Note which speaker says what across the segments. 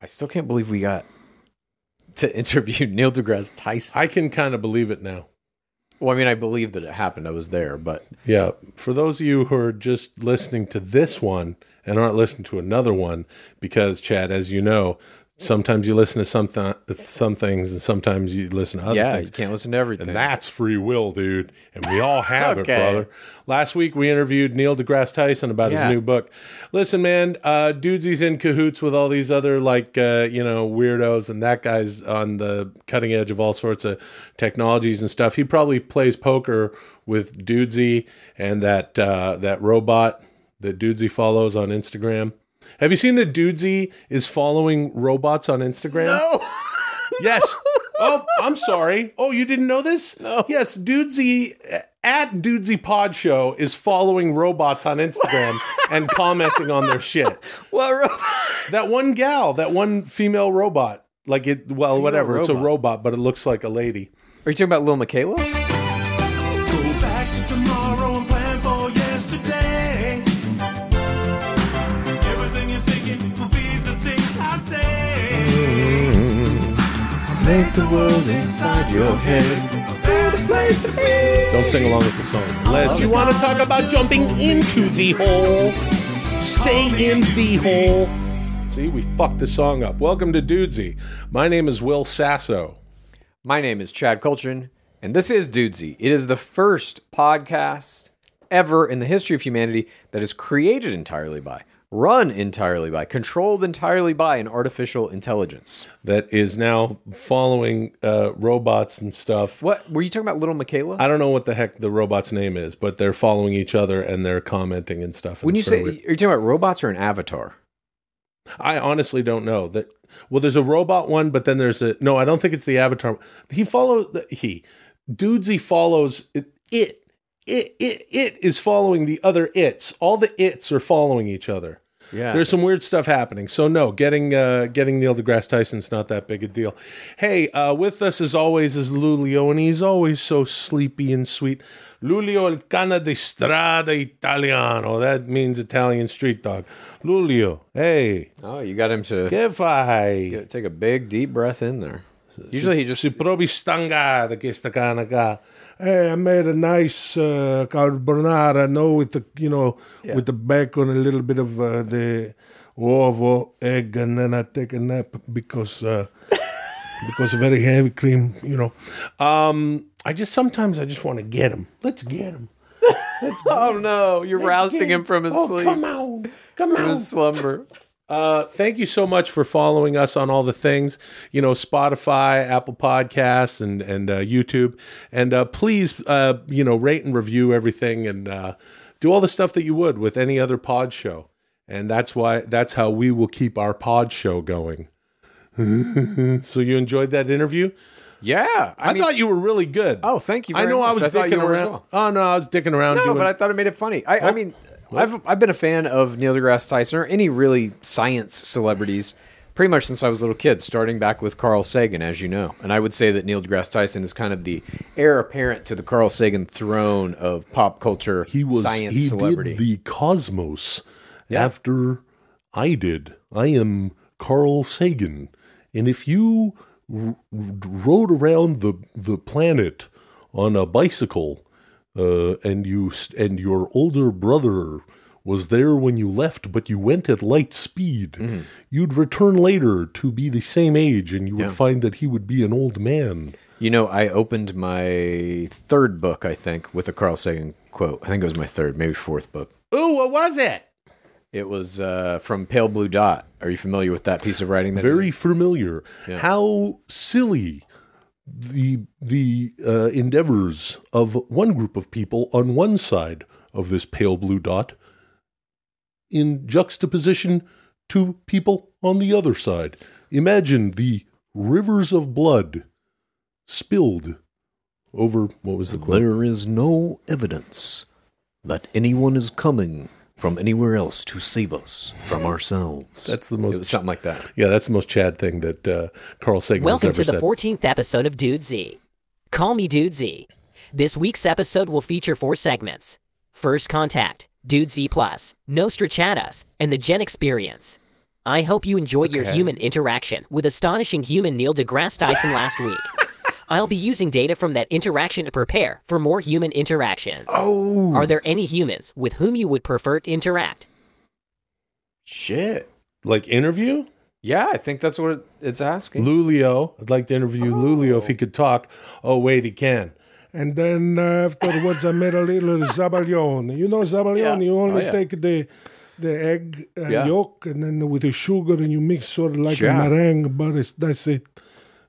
Speaker 1: I still can't believe we got to interview Neil deGrasse Tyson.
Speaker 2: I can kind of believe it now.
Speaker 1: Well, I mean, I believe that it happened. I was there, but
Speaker 2: Yeah. For those of you who are just listening to this one and aren't listening to another one, because Chad, as you know, sometimes you listen to some th- some things and sometimes you listen to other
Speaker 1: yeah,
Speaker 2: things.
Speaker 1: you can't listen to everything.
Speaker 2: And that's free will, dude. And we all have
Speaker 1: Okay.
Speaker 2: it, brother. Last week we interviewed Neil deGrasse Tyson about
Speaker 1: Yeah.
Speaker 2: his new book. Listen, man, uh, Dudesy's in cahoots with all these other like uh, you know weirdos, and that guy's on the cutting edge of all sorts of technologies and stuff. He probably plays poker with Dudesy and that uh, that robot that Dudesy follows on Instagram. Have you seen that Dudesy is following robots on Instagram?
Speaker 1: no.
Speaker 2: Yes. Oh, I'm sorry. Oh, you didn't know this?
Speaker 1: No.
Speaker 2: Yes, Dudesy at Dudesy Pod Show is following robots on Instagram and commenting on their shit.
Speaker 1: what? ro-
Speaker 2: That one gal, that one female robot, like it. Well, whatever. It's a
Speaker 1: robot.
Speaker 2: robot, but it looks like a lady.
Speaker 1: Are you talking about Lil
Speaker 3: Miquela?
Speaker 2: Make the world inside your head.
Speaker 3: A better place to be.
Speaker 2: Don't sing along with the song, unless you want to talk about jumping into the hole. Stay in the hole. See, we fucked the song up. Welcome to Dudesy. My name is Will Sasso.
Speaker 1: My name is Chad Kultgen, and this is Dudesy. It is the first podcast ever in the history of humanity that is created entirely by, run entirely by, controlled entirely by an artificial intelligence.
Speaker 2: that is now following uh, robots and stuff.
Speaker 1: What were you talking about, Little Miquela?
Speaker 2: I don't know what the heck the robot's name is, but they're following each other and they're commenting and stuff.
Speaker 1: when you say,
Speaker 2: sort
Speaker 1: are you talking about robots or an avatar?
Speaker 2: I honestly don't know that. Well, there's a robot one, but then there's a no. I don't think it's the Avatar. He follows the, he Dudesy follows it. It it it it is following the other its. All the its are following each other.
Speaker 1: Yeah.
Speaker 2: There's some weird stuff happening. So no, getting uh, getting Neil deGrasse Tyson's not that big a deal. Hey, uh, with us as always is Lulio, and he's always so sleepy and sweet. Lulio il cane di strada italiano. That means Italian street dog. Lulio, hey,
Speaker 1: Oh, you got him to
Speaker 2: che fai?
Speaker 1: take a big deep breath in there. Usually he just
Speaker 2: Si provi stangata questa cane qua. Hey, I made a nice uh, carbonara, no, with the you know, with the bacon, a little bit of uh, the ovo, egg, and then I take a nap because uh, because very heavy cream, you know. Um, I just sometimes I just want to get him. Let's get him.
Speaker 1: oh no, you're rousing him from his
Speaker 2: oh,
Speaker 1: sleep,
Speaker 2: come on, come
Speaker 1: from
Speaker 2: on.
Speaker 1: his slumber.
Speaker 2: Uh, thank you so much for following us on all the things, you know, Spotify, Apple Podcasts, and and uh, YouTube. And uh, please, uh, you know, rate and review everything, and uh, do all the stuff that you would with any other pod show. And that's why that's how we will keep our pod show going. so you enjoyed that interview?
Speaker 1: Yeah,
Speaker 2: I, thought you were really good.
Speaker 1: Oh, thank you.
Speaker 2: I know I was
Speaker 1: thought
Speaker 2: dicking
Speaker 1: you were as
Speaker 2: around.
Speaker 1: well.
Speaker 2: Oh no, I was dicking around.
Speaker 1: No,
Speaker 2: doing,
Speaker 1: but I thought it made it funny. I, I mean, I've I've been a fan of Neil deGrasse Tyson or any really science celebrities pretty much since I was a little kid, starting back with Carl Sagan, as you know. And I would say that Neil deGrasse Tyson is kind of the heir apparent to the Carl Sagan throne of pop culture
Speaker 2: he was
Speaker 1: science
Speaker 2: he
Speaker 1: celebrity.
Speaker 2: did the cosmos
Speaker 1: Yeah.
Speaker 2: after I did. I am Carl Sagan, and if you r- r- rode around the the planet on a bicycle, uh, and you s- and your older brother was there when you left, but you went at light speed,
Speaker 1: Mm-hmm.
Speaker 2: you'd return later to be the same age, and you would
Speaker 1: Yeah.
Speaker 2: find that he would be an old man.
Speaker 1: You know, I opened my third book, I think, with a Carl Sagan quote. I think it was my third, maybe fourth book.
Speaker 2: Oh, what was it?
Speaker 1: It was uh, from Pale Blue Dot. Are you familiar with that piece of writing? That
Speaker 2: very familiar.
Speaker 1: Yeah.
Speaker 2: How silly the the uh, endeavors of one group of people on one side of this pale blue dot, in juxtaposition to people on the other side. Imagine the rivers of blood spilled over what was the quote?
Speaker 1: There is no evidence that anyone is coming from anywhere else to save us from ourselves.
Speaker 2: That's the
Speaker 1: it
Speaker 2: most
Speaker 1: was something like that.
Speaker 2: yeah. That's the most Chad thing that uh, Carl Sagan
Speaker 4: Welcome
Speaker 2: has
Speaker 4: to the
Speaker 2: said.
Speaker 4: 14th episode of Dudesy. Call me Dudesy. This week's episode will feature four segments First Contact, Dudesy Plus, Nostrachadus, and the Gen Xperience. I hope you enjoyed your human interaction with astonishing human Neil deGrasse Tyson last week. I'll be using data from that interaction to prepare for more human interactions.
Speaker 1: Oh
Speaker 4: Are there any humans with whom you would prefer to interact?
Speaker 1: shit!
Speaker 2: Like interview?
Speaker 1: Yeah, I think that's what it's asking.
Speaker 2: Lulio. I'd like to interview Lulio if he could talk. Oh, wait, he can.
Speaker 5: And then uh, afterwards, I made a little zabaglione. You know zabaglione?
Speaker 1: Yeah.
Speaker 5: You only
Speaker 1: Oh, yeah.
Speaker 5: take the the egg uh,
Speaker 1: Yeah.
Speaker 5: yolk and then with the sugar and you mix sort of like
Speaker 1: Sure.
Speaker 5: a meringue, but it's, that's it.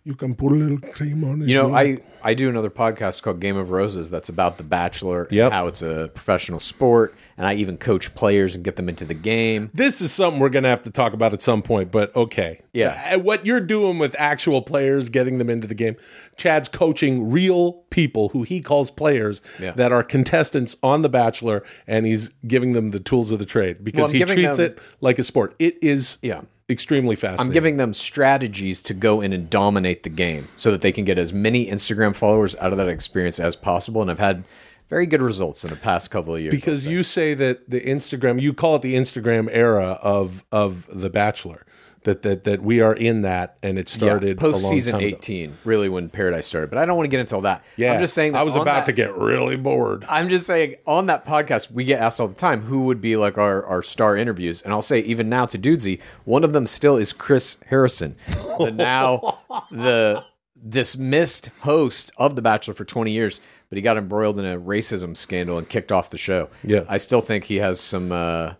Speaker 5: You can put a little cream on it.
Speaker 1: You know, I I do another podcast called Game of Roses that's about The Bachelor and
Speaker 2: Yep.
Speaker 1: how it's a professional sport, and I even coach players and get them into the game.
Speaker 2: This is something we're going to have to talk about at some point, but okay.
Speaker 1: Yeah.
Speaker 2: Uh, What you're doing with actual players, getting them into the game, Chad's coaching real people who he calls players
Speaker 1: Yeah.
Speaker 2: that are contestants on The Bachelor, and he's giving them the tools of the trade because
Speaker 1: Well,
Speaker 2: he treats
Speaker 1: them-
Speaker 2: it like a sport. It is
Speaker 1: Yeah.
Speaker 2: Extremely fascinating.
Speaker 1: I'm giving them strategies to go in and dominate the game so that they can get as many Instagram followers out of that experience as possible. And I've had very good results in the past couple of years.
Speaker 2: because you say that the Instagram, you call it the Instagram era of of The Bachelor. That, that that we are in that, and it started
Speaker 1: yeah, post season
Speaker 2: time ago.
Speaker 1: 18, really when Paradise started. But I don't want to get into all that.
Speaker 2: Yeah,
Speaker 1: I'm just saying that
Speaker 2: I was about
Speaker 1: that-
Speaker 2: to get really bored.
Speaker 1: I'm just saying on that podcast we get asked all the time who would be like our, our star interviews, and I'll say even now to Dudesy, one of them still is Chris Harrison, the now the dismissed host of The Bachelor for 20 years, but he got embroiled in a racism scandal and kicked off the show.
Speaker 2: Yeah.
Speaker 1: I still think he has some. Uh,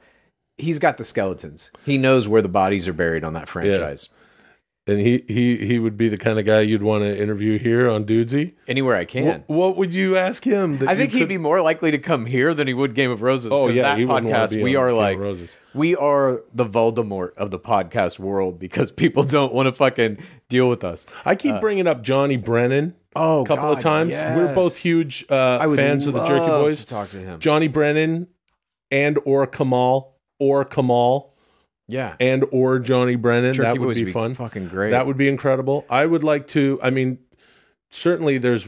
Speaker 1: he's got the skeletons. He knows where the bodies are buried on that franchise. Yeah.
Speaker 2: and he he he would be the kind of guy you'd want to interview here on Dudesy.
Speaker 1: Anywhere I can.
Speaker 2: What, what would you ask him?
Speaker 1: I think he'd be more likely to come here than he would Game of Roses.
Speaker 2: Oh yeah,
Speaker 1: that podcast we are like
Speaker 2: Roses.
Speaker 1: we are the Voldemort of the podcast world because people don't want to fucking deal with us.
Speaker 2: I keep bringing up Johnny Brennan.
Speaker 1: Oh,
Speaker 2: a couple of times.
Speaker 1: yes.
Speaker 2: We're both huge uh, fans of the Jerky Boys.
Speaker 1: to talk to him.
Speaker 2: Johnny Brennan and or Kamal or Kamal
Speaker 1: Yeah,
Speaker 2: and or Johnny Brennan.
Speaker 1: Jerky
Speaker 2: that would be
Speaker 1: be
Speaker 2: fun.
Speaker 1: fucking great.
Speaker 2: That would be incredible. I would like to. I mean, certainly there's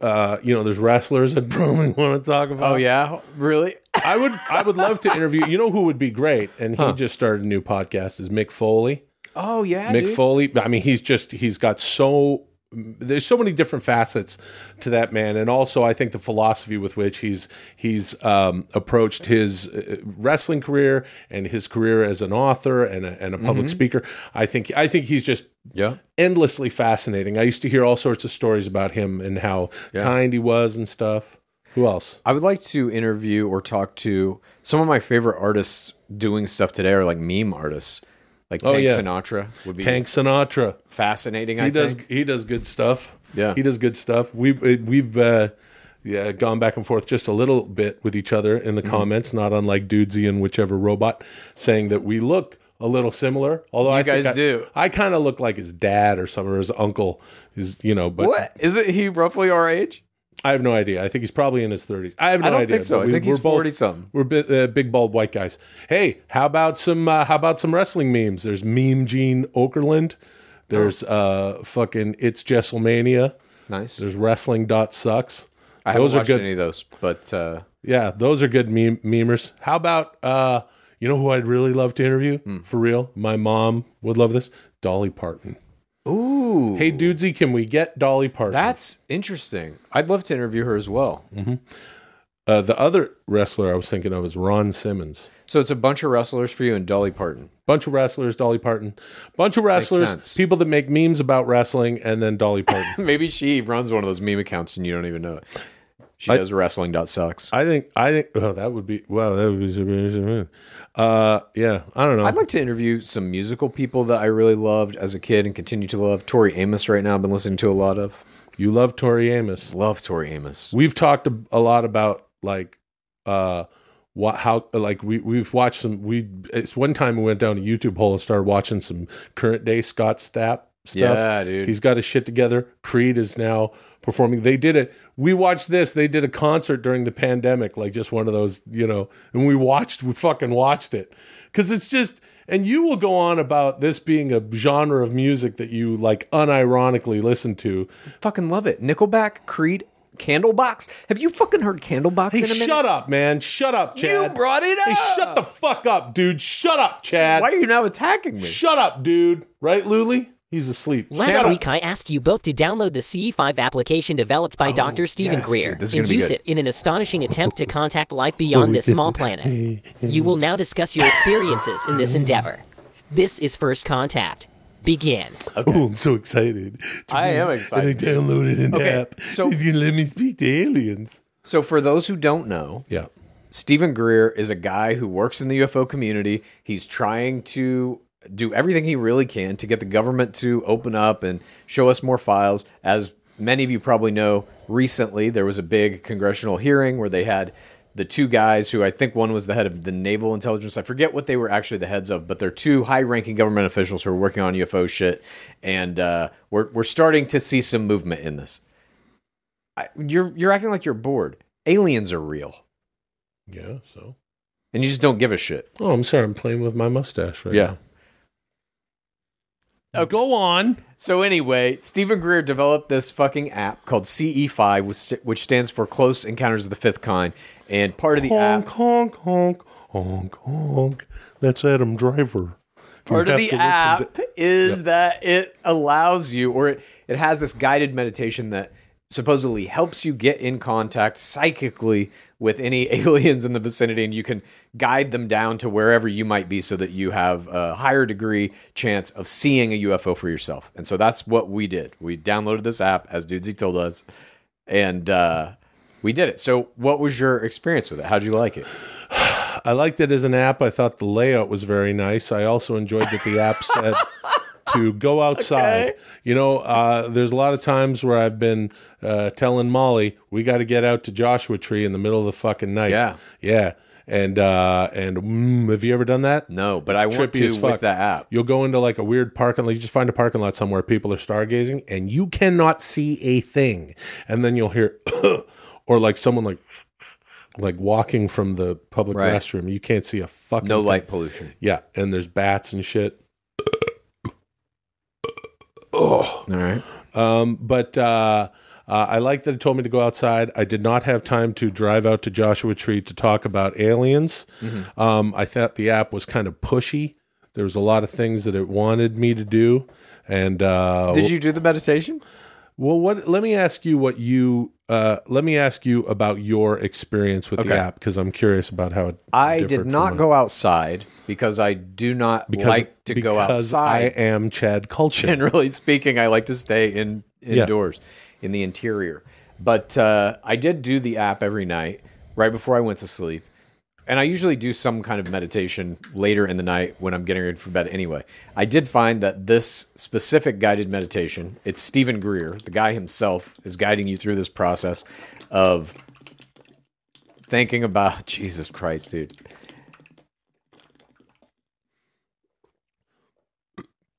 Speaker 2: uh, you know there's wrestlers I'd probably want to talk about.
Speaker 1: oh yeah, really?
Speaker 2: I would I would love to interview. You know who would be great, and he just started a new podcast. Is Mick Foley?
Speaker 1: Oh yeah,
Speaker 2: Mick
Speaker 1: dude.
Speaker 2: Foley. I mean, he's just he's got so there's so many different facets to that man, and also I think the philosophy with which he's he's um, approached his uh, wrestling career and his career as an author and a, and a public speaker. I think I think he's just
Speaker 1: Yeah.
Speaker 2: endlessly fascinating. I used to hear all sorts of stories about him and how kind he was and stuff. Who else?
Speaker 1: I would like to interview or talk to some of my favorite artists doing stuff today, are like meme artists, like
Speaker 2: Oh,
Speaker 1: Tank
Speaker 2: yeah.
Speaker 1: Sinatra would be
Speaker 2: Tank Sinatra.
Speaker 1: fascinating.
Speaker 2: he
Speaker 1: I
Speaker 2: does
Speaker 1: think.
Speaker 2: he does good stuff.
Speaker 1: Yeah.
Speaker 2: he does good stuff. We've we've uh, yeah gone back and forth just a little bit with each other in the
Speaker 1: Mm-hmm.
Speaker 2: comments, not unlike Dudesy and whichever robot, saying that we look a little similar. Although I think
Speaker 1: guys
Speaker 2: I-
Speaker 1: do.
Speaker 2: I kind of look like his dad or some or his uncle. Is you know, but
Speaker 1: What is it? He roughly our age?
Speaker 2: I have no idea. I think he's probably in his thirties. I have no idea.
Speaker 1: I don't
Speaker 2: idea.
Speaker 1: think so. I
Speaker 2: we-
Speaker 1: think he's
Speaker 2: we're both-
Speaker 1: 40-something.
Speaker 2: We're bi- uh, big bald white guys. Hey, how about some? Uh, how about some wrestling memes? There's meme Gene Okerlund. There's uh fucking it's Jesselmania.
Speaker 1: Nice.
Speaker 2: There's wrestling dot sucks.
Speaker 1: I haven't
Speaker 2: those are
Speaker 1: watched
Speaker 2: good.
Speaker 1: any of those, but uh,
Speaker 2: Yeah, those are good meme- memers. How about uh you know who I'd really love to interview
Speaker 1: Hmm.
Speaker 2: for real? My mom would love this. Dolly Parton.
Speaker 1: Ooh,
Speaker 2: Hey, dudesy, can we get Dolly Parton?
Speaker 1: that's interesting. I'd love to interview her as well.
Speaker 2: uh, the other wrestler I was thinking of is Ron Simmons.
Speaker 1: So it's a bunch of wrestlers for you and Dolly Parton.
Speaker 2: bunch of wrestlers, Dolly Parton, bunch of wrestlers, people that make memes about wrestling, and then Dolly Parton.
Speaker 1: Maybe she runs one of those meme accounts and you don't even know it. She
Speaker 2: I-
Speaker 1: does wrestling dot sucks.
Speaker 2: I think, I think, oh, that would be wow, that would be, uh, yeah, I don't know.
Speaker 1: I'd like to interview some musical people that I really loved as a kid and continue to love. Tori Amos right now. I've been listening to a lot of.
Speaker 2: you love Tori Amos.
Speaker 1: Love Tori Amos.
Speaker 2: We've talked a, a lot about like, uh, what how like we we've watched some. We it's one time we went down a YouTube hole and started watching some current day Scott Stapp stuff.
Speaker 1: Yeah, dude.
Speaker 2: He's got his shit together. Creed is now performing. They did it. We watched this. They did a concert during the pandemic, like just one of those, you know. And we watched. We fucking watched it because it's just. And you will go on about this being a genre of music that you like unironically listen to.
Speaker 1: Fucking love it. Nickelback, Creed, Candlebox? Have you fucking heard Candlebox
Speaker 2: Hey,
Speaker 1: in a minute?
Speaker 2: shut up, man. Shut up, Chad.
Speaker 1: You brought it
Speaker 2: Hey,
Speaker 1: up.
Speaker 2: shut the fuck up, dude. Shut up, Chad.
Speaker 1: Why are you now attacking me?
Speaker 2: Shut up, dude. Right, Luli? He's asleep.
Speaker 4: Last
Speaker 2: Shut up.
Speaker 4: week, I asked you both to download the CE5 application developed by oh, Dr. Stephen
Speaker 1: yes,
Speaker 4: Greer
Speaker 1: dude,
Speaker 4: and use
Speaker 1: good.
Speaker 4: it in an astonishing attempt to contact life beyond oh, this small planet. You will now discuss your experiences in this endeavor. This is First Contact. Begin.
Speaker 2: Oh, I'm so excited.
Speaker 1: I am
Speaker 2: And I downloaded an
Speaker 1: Okay,
Speaker 2: app.
Speaker 1: so-
Speaker 2: if you let me speak to aliens.
Speaker 1: So, for those who don't know,
Speaker 2: Yeah.
Speaker 1: Stephen Greer is a guy who works in the UFO community. He's trying to do everything he really can to get the government to open up and show us more files. As many of you probably know, recently there was a big congressional hearing where they had the two guys who I think one was the head of the naval intelligence. I forget what they were actually the heads of, but they're two high-ranking government officials who are working on UFO shit, and uh, we're we're starting to see some movement in this. I, you're you're acting like you're bored. Aliens are real
Speaker 2: Yeah, so.
Speaker 1: and you just don't give a shit.
Speaker 2: Oh, I'm sorry. I'm playing with my mustache right
Speaker 1: Yeah.
Speaker 2: now. Oh, go on.
Speaker 1: So anyway, Stephen Greer developed this fucking app called CE5, which, which stands for Close Encounters of the Fifth Kind, and part of the
Speaker 2: honk,
Speaker 1: app,
Speaker 2: honk, honk, honk, honk. That's Adam Driver.
Speaker 1: part of the app
Speaker 2: to-
Speaker 1: is that it allows you, or it, it has this guided meditation that supposedly helps you get in contact psychically with any aliens in the vicinity, and you can guide them down to wherever you might be, so that you have a higher degree chance of seeing a UFO for yourself. And so that's what we did. We downloaded this app, as Dudesy told us, and uh, we did it. So, what was your experience with it? How'd you like it?
Speaker 2: I liked it as an app. I thought the layout was very nice. I also enjoyed that the app said to go outside.
Speaker 1: Okay.
Speaker 2: You know, uh, there's a lot of times where I've been uh, telling Molly, we got to get out to Joshua Tree in the middle of the fucking night.
Speaker 1: Yeah.
Speaker 2: Yeah. And, uh, and mm, have you ever done that?
Speaker 1: No, but I want to with that app.
Speaker 2: You'll go into like a weird parking lot. You just find a parking lot somewhere people are stargazing and you cannot see a thing. And then you'll hear, or like someone like, like walking from the public
Speaker 1: Right.
Speaker 2: restroom. You can't see a fucking
Speaker 1: No
Speaker 2: thing.
Speaker 1: light pollution.
Speaker 2: Yeah. And there's bats and shit.
Speaker 1: All right.
Speaker 2: Um, but uh, uh, I like that it told me to go outside. I did not have time to drive out to Joshua Tree to talk about aliens.
Speaker 1: Mm-hmm.
Speaker 2: Um, I thought the app was kind of pushy. There was a lot of things that it wanted me to do. And uh,
Speaker 1: Did you do the meditation?
Speaker 2: Well, what? Let me ask you what you. Uh, let me ask you about your experience with
Speaker 1: Okay.
Speaker 2: the app because I'm curious about how it.
Speaker 1: I did not go outside because I do not
Speaker 2: because,
Speaker 1: like to go
Speaker 2: because I am Chad Kultgen.
Speaker 1: Generally speaking, I like to stay in
Speaker 2: Yeah.
Speaker 1: indoors in the interior. But uh, I did do the app every night right before I went to sleep. And I usually do some kind of meditation later in the night when I'm getting ready for bed anyway. I did find that this specific guided meditation, it's Stephen Greer, the guy himself, is guiding you through this process of thinking about Jesus Christ, dude.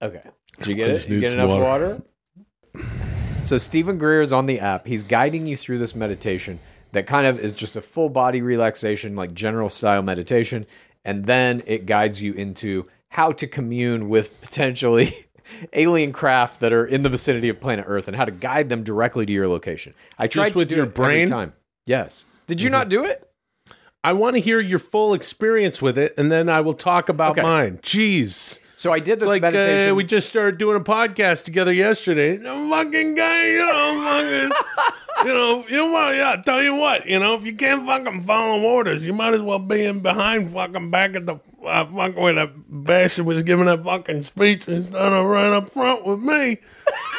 Speaker 1: Okay. Did you get it? You get enough
Speaker 2: water.
Speaker 1: water? So Stephen Greer is on the app. He's guiding you through this meditation that kind of is just a full body relaxation, like general style meditation, and then it guides you into how to commune with potentially alien craft that are in the vicinity of planet Earth and how to guide them directly to your location. I tried
Speaker 2: with
Speaker 1: to do
Speaker 2: your brain?
Speaker 1: time. Yes. Did you mm-hmm. not do it?
Speaker 2: I want to hear your full experience with it, and then I will talk about
Speaker 1: Okay.
Speaker 2: mine. Jeez.
Speaker 1: So I did this
Speaker 2: like
Speaker 1: meditation.
Speaker 2: uh, we just started doing a podcast together yesterday. The fucking guy, you know, fucking, you know, you want, yeah. Tell you what, you know, if you can't fucking follow orders, you might as well be in behind, fucking back at the uh, fucking where the bastard was giving that fucking speech instead of right up front with me.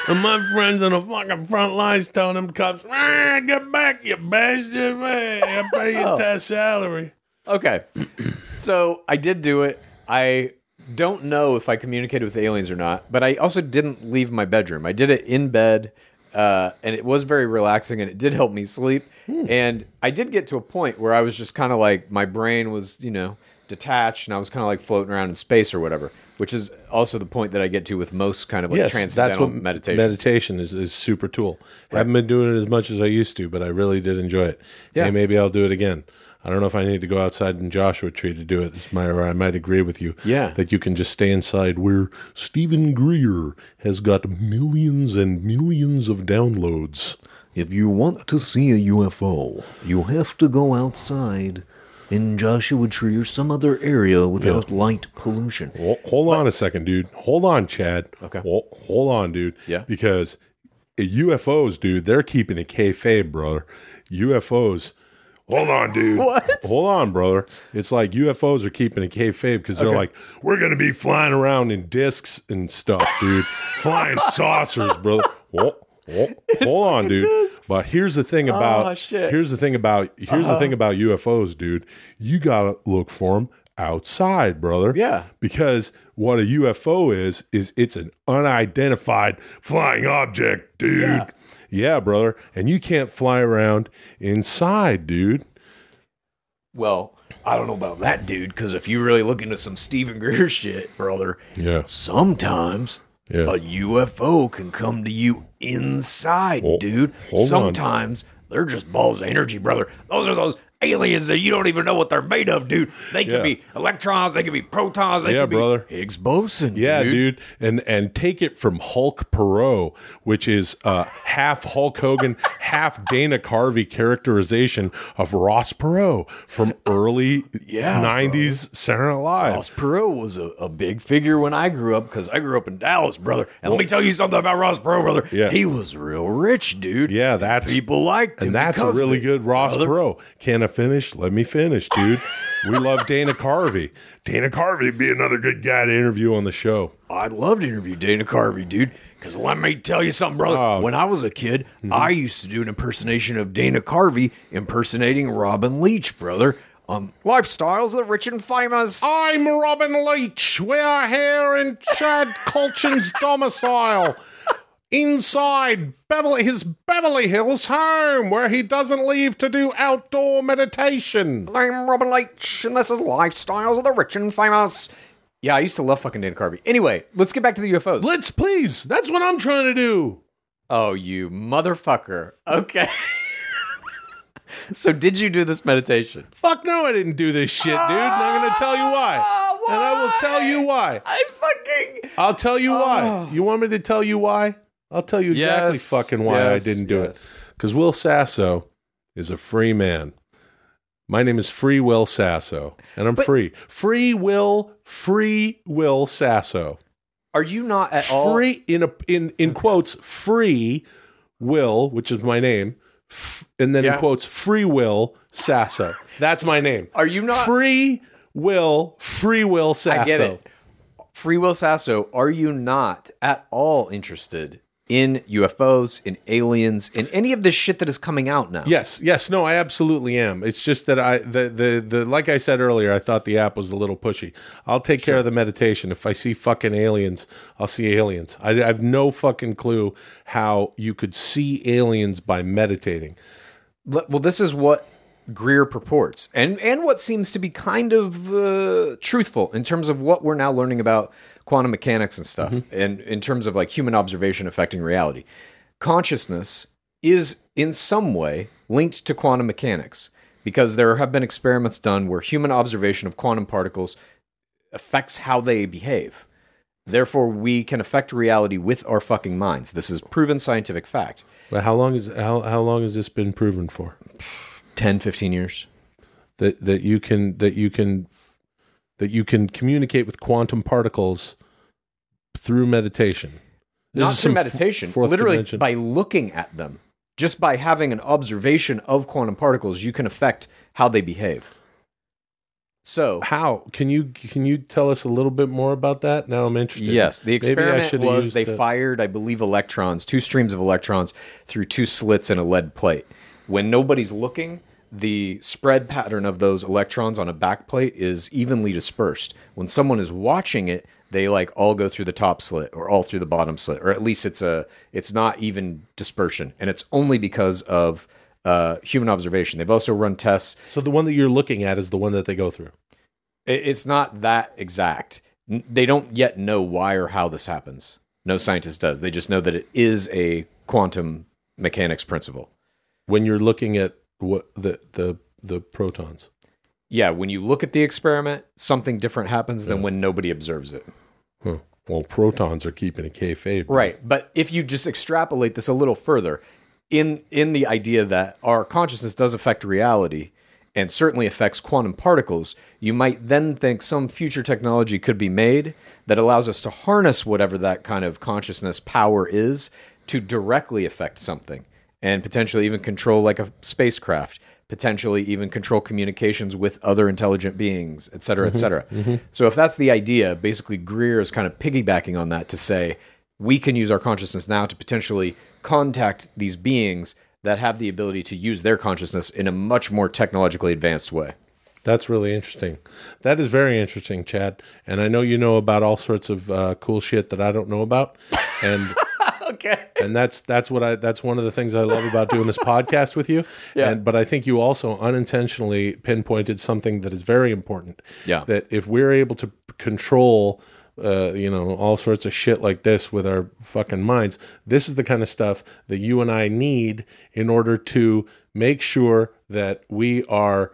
Speaker 2: And my friends on the fucking front lines telling them cops, ah, get back, you bastard, man. I pay
Speaker 1: Oh.
Speaker 2: your test salary.
Speaker 1: Okay. so I did do it. I don't know if I communicated with aliens or not, but I also didn't leave my bedroom. I did it in bed, uh, and it was very relaxing, and it did help me sleep. And I did get to a point where I was just kind of like my brain was, you know, detached, and I was kind of like floating around in space or whatever. Which is also the point that I get to with most kind of like
Speaker 2: yes,
Speaker 1: transcendental
Speaker 2: that's what
Speaker 1: meditation.
Speaker 2: meditation is, is super tool. I haven't been doing it as much as I used to, but I really did enjoy it.
Speaker 1: Yeah.
Speaker 2: Hey, maybe I'll do it again. I don't know if I need to go outside in Joshua Tree to do it. This might, or I might agree with you.
Speaker 1: Yeah.
Speaker 2: that you can just stay inside where Stephen Greer has got millions and millions of downloads.
Speaker 1: If you want to see a UFO, you have to go outside in Joshua Tree or some other area without light pollution.
Speaker 2: Well, hold on a second, dude. Hold on, Chad.
Speaker 1: Okay.
Speaker 2: Well, hold on, dude.
Speaker 1: Yeah.
Speaker 2: Because uh, UFOs, dude, they're keeping a kayfabe, brother. UFOs. Hold on, dude.
Speaker 1: What?
Speaker 2: Hold on, brother. It's like UFOs are keeping a kayfabe because they're like, we're going to be flying around in discs and stuff, dude. flying saucers, brother. Whoa, whoa, hold on, dude. But here's the thing about
Speaker 1: Oh, shit. Uh-huh.
Speaker 2: here's the thing about here's the thing about UFOs, dude. You gotta look for them outside, brother.
Speaker 1: Yeah.
Speaker 2: Because what a UFO is is it's an unidentified flying object, dude.
Speaker 1: Yeah.
Speaker 2: Yeah, brother. And you can't fly around inside, dude.
Speaker 1: Well, I don't know about that, dude, because if you really look into some Stephen Greer shit, brother,
Speaker 2: Yeah.
Speaker 1: sometimes
Speaker 2: Yeah.
Speaker 1: a UFO can come to you inside,
Speaker 2: Well,
Speaker 1: dude.
Speaker 2: hold on.
Speaker 1: Sometimes they're just balls of energy, brother. Those are those aliens that you don't even know what they're made of, dude. They could
Speaker 2: Yeah.
Speaker 1: be electrons, they could be protons, they
Speaker 2: Yeah,
Speaker 1: could be
Speaker 2: brother.
Speaker 1: Higgs boson,
Speaker 2: Yeah,
Speaker 1: dude.
Speaker 2: dude. And and take it from Hulk Perot, which is uh, half Hulk Hogan, half Dana Carvey characterization of Ross Perot from early
Speaker 1: Yeah,
Speaker 2: 90s Saturday Night Live.
Speaker 1: Ross Perot was a, a big figure when I grew up because I grew up in Dallas, brother. And let me tell you something about Ross Perot, brother.
Speaker 2: Yeah.
Speaker 1: He was real rich, dude.
Speaker 2: Yeah, that's
Speaker 1: People liked him.
Speaker 2: and that's a really good Ross
Speaker 1: brother.
Speaker 2: Perot. Can finish? Let me finish, dude. we love Dana Carvey. Dana Carvey would be another good guy to interview on the show.
Speaker 1: I'd love to interview Dana Carvey, dude. Because let me tell you something, brother.
Speaker 2: Oh.
Speaker 1: when I was a kid,
Speaker 2: Mm-hmm.
Speaker 1: I used to do an impersonation of Dana Carvey impersonating Robin Leach, brother, on Lifestyles of the Rich and Famous.
Speaker 2: I'm Robin Leach. We are here in Chad Kultgen's domicile. Inside Beverly, his Beverly Hills home, where he doesn't leave to do outdoor meditation.
Speaker 1: I'm Robin Leach, and this is Lifestyles of the Rich and Famous. Yeah, I used to love fucking Dana Carvey. Anyway, let's get back to the UFOs.
Speaker 2: Let's please. That's what I'm trying to do.
Speaker 1: Oh, you motherfucker. Okay. so, did you do this meditation?
Speaker 2: Fuck no, I didn't do this shit, dude. And I'm going to tell you why. Ah, and I will tell you why.
Speaker 1: I fucking.
Speaker 2: I'll tell you why. Oh. You want me to tell you why? I'll tell you exactly
Speaker 1: Yes,
Speaker 2: fucking why I didn't do
Speaker 1: yes.
Speaker 2: it. Because Will Sasso is a free man. My name is Free Will Sasso, and I'm free. Free Will, Free Will Sasso.
Speaker 1: Are you not at all.
Speaker 2: Free in a in in quotes Free Will, which is my name, f- and then
Speaker 1: Yeah.
Speaker 2: in quotes Free Will Sasso. That's my name.
Speaker 1: Are you not-
Speaker 2: Free Will, Free Will Sasso?
Speaker 1: I get it. Free Will Sasso, are you not at all interested in UFOs, in aliens, in any of this shit that is coming out now?
Speaker 2: Yes, yes, no, I absolutely am. It's just that I the the the like I said earlier, I thought the app was a little pushy. I'll take care of the meditation. If I see fucking aliens, I'll see aliens. I, I have no fucking clue how you could see aliens by meditating.
Speaker 1: Well, this is what Greer purports, and and what seems to be kind of uh, truthful in terms of what we're now learning about quantum mechanics and stuff, mm-hmm. and in terms of like human observation affecting reality. Consciousness is in some way linked to quantum mechanics because there have been experiments done where human observation of quantum particles affects how they behave. Therefore, we can affect reality with our fucking minds. This is proven scientific fact.
Speaker 2: But how long is how how long has this been proven for?
Speaker 1: 10, 15 years.
Speaker 2: That that you can that you can that you can communicate with quantum particles through meditation. This
Speaker 1: not
Speaker 2: is
Speaker 1: through
Speaker 2: some f-
Speaker 1: meditation, literally
Speaker 2: dimension.
Speaker 1: by looking at them. Just by having an observation of quantum particles, you can affect how they behave. So,
Speaker 2: How can you can you tell us a little bit more about that? Now I'm interested.
Speaker 1: yes, the experiment was they
Speaker 2: the-
Speaker 1: fired, I believe, electrons, two streams of electrons through two slits in a lead plate. When nobody's looking, the spread pattern of those electrons on a back plate is evenly dispersed. When someone is watching it, they like all go through the top slit or all through the bottom slit, or at least it's a it's not even dispersion, and it's only because of uh, human observation. They've also run tests
Speaker 2: So the one that you're looking at is the one that they go through.
Speaker 1: it- it's not that exact. N- They don't yet know why or how this happens. No scientist does. They just know that it is a quantum mechanics principle.
Speaker 2: When you're looking at what the the the protons.
Speaker 1: Yeah, when you look at the experiment, something different happens than when nobody observes it.
Speaker 2: Huh. Well, protons are keeping a kayfabe.
Speaker 1: Right. But if you just extrapolate this a little further, in in the idea that our consciousness does affect reality and certainly affects quantum particles, you might then think some future technology could be made that allows us to harness whatever that kind of consciousness power is to directly affect something and potentially even control like a spacecraft, potentially even control communications with other intelligent beings, et cetera, et cetera. So if that's the idea, basically Greer is kind of piggybacking on that to say we can use our consciousness now to potentially contact these beings that have the ability to use their consciousness in a much more technologically advanced way.
Speaker 2: That's really interesting. That is very interesting, Chad. And I know you know about all sorts of uh, cool shit that I don't know about. And
Speaker 1: Okay.
Speaker 2: and that's that's what I that's one of the things I love about doing this podcast with you.
Speaker 1: Yeah.
Speaker 2: And but I think you also unintentionally pinpointed something that is very important.
Speaker 1: Yeah.
Speaker 2: That if we're able to control uh, you know, all sorts of shit like this with our fucking minds. This is the kind of stuff that you and I need in order to make sure that we are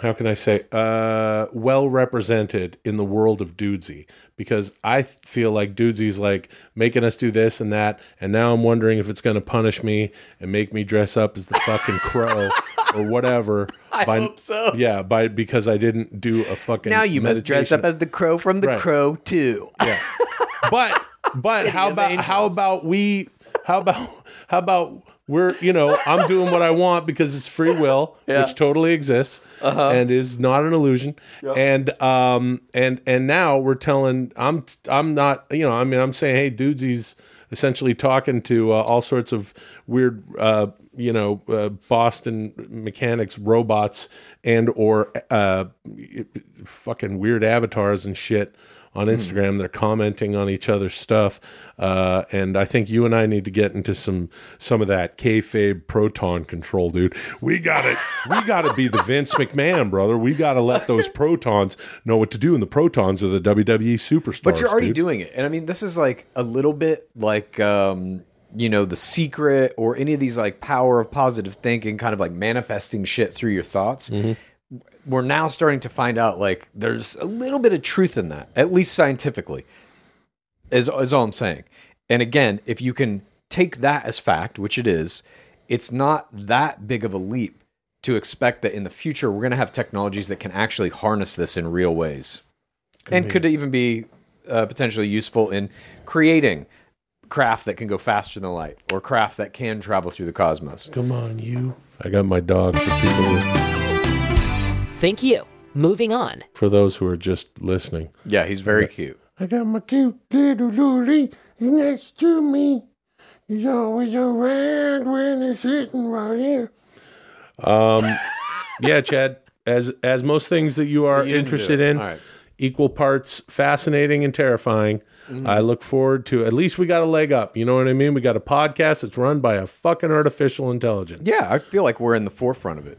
Speaker 2: how can I say, uh, well represented in the world of Dudesy because I feel like Dudesy's like making us do this and that, and now I'm wondering if it's going to punish me and make me dress up as the fucking crow or whatever. I
Speaker 1: hope so.
Speaker 2: Yeah, by because I didn't do a fucking.
Speaker 1: Now you must dress up as the crow from the
Speaker 2: Right.
Speaker 1: crow too.
Speaker 2: Yeah. But but how
Speaker 1: of
Speaker 2: about how about we how about how about we're you know I'm doing what I want because it's free will,
Speaker 1: Yeah. Uh-huh.
Speaker 2: which totally exists and is not an illusion. And um and and now we're telling I'm I'm not you know I mean I'm saying hey dudes he's essentially talking to uh, all sorts of weird uh you know uh, Boston mechanics robots and or uh fucking weird avatars and shit on Instagram. They're commenting on each other's stuff, uh, and I think you and I need to get into some some of that kayfabe proton control, dude. We got it. We got to be the Vince McMahon, brother. We got to let those protons know what to do, and the protons are the WWE superstars.
Speaker 1: But you're already
Speaker 2: dude.
Speaker 1: doing it. And I mean, this is like a little bit like, um, you know, The Secret or any of these like power of positive thinking, kind of like manifesting shit through your thoughts. We're now starting to find out like there's a little bit of truth in that, at least scientifically, is, is all I'm saying. And again, if you can take that as fact, which it is, it's not that big of a leap to expect that in the future we're going to have technologies that can actually harness this in real ways and could even be uh, potentially useful in creating craft that can go faster than light or craft that can travel through the cosmos.
Speaker 2: Come on, you. I got my dog for people who,
Speaker 4: Thank you. Moving on.
Speaker 2: for those who are just listening.
Speaker 1: Yeah, he's very cute.
Speaker 5: I got my cute little Lily next to me. He's always around when he's sitting right here.
Speaker 2: Um Yeah, Chad. As as most things that you are
Speaker 1: you didn't do
Speaker 2: interested
Speaker 1: it.
Speaker 2: in,
Speaker 1: All right.
Speaker 2: equal parts fascinating and terrifying.
Speaker 1: Mm-hmm.
Speaker 2: I look forward to at least we got a leg up. You know what I mean? We got a podcast that's run by a fucking artificial intelligence.
Speaker 1: Yeah, I feel like we're in the forefront of it.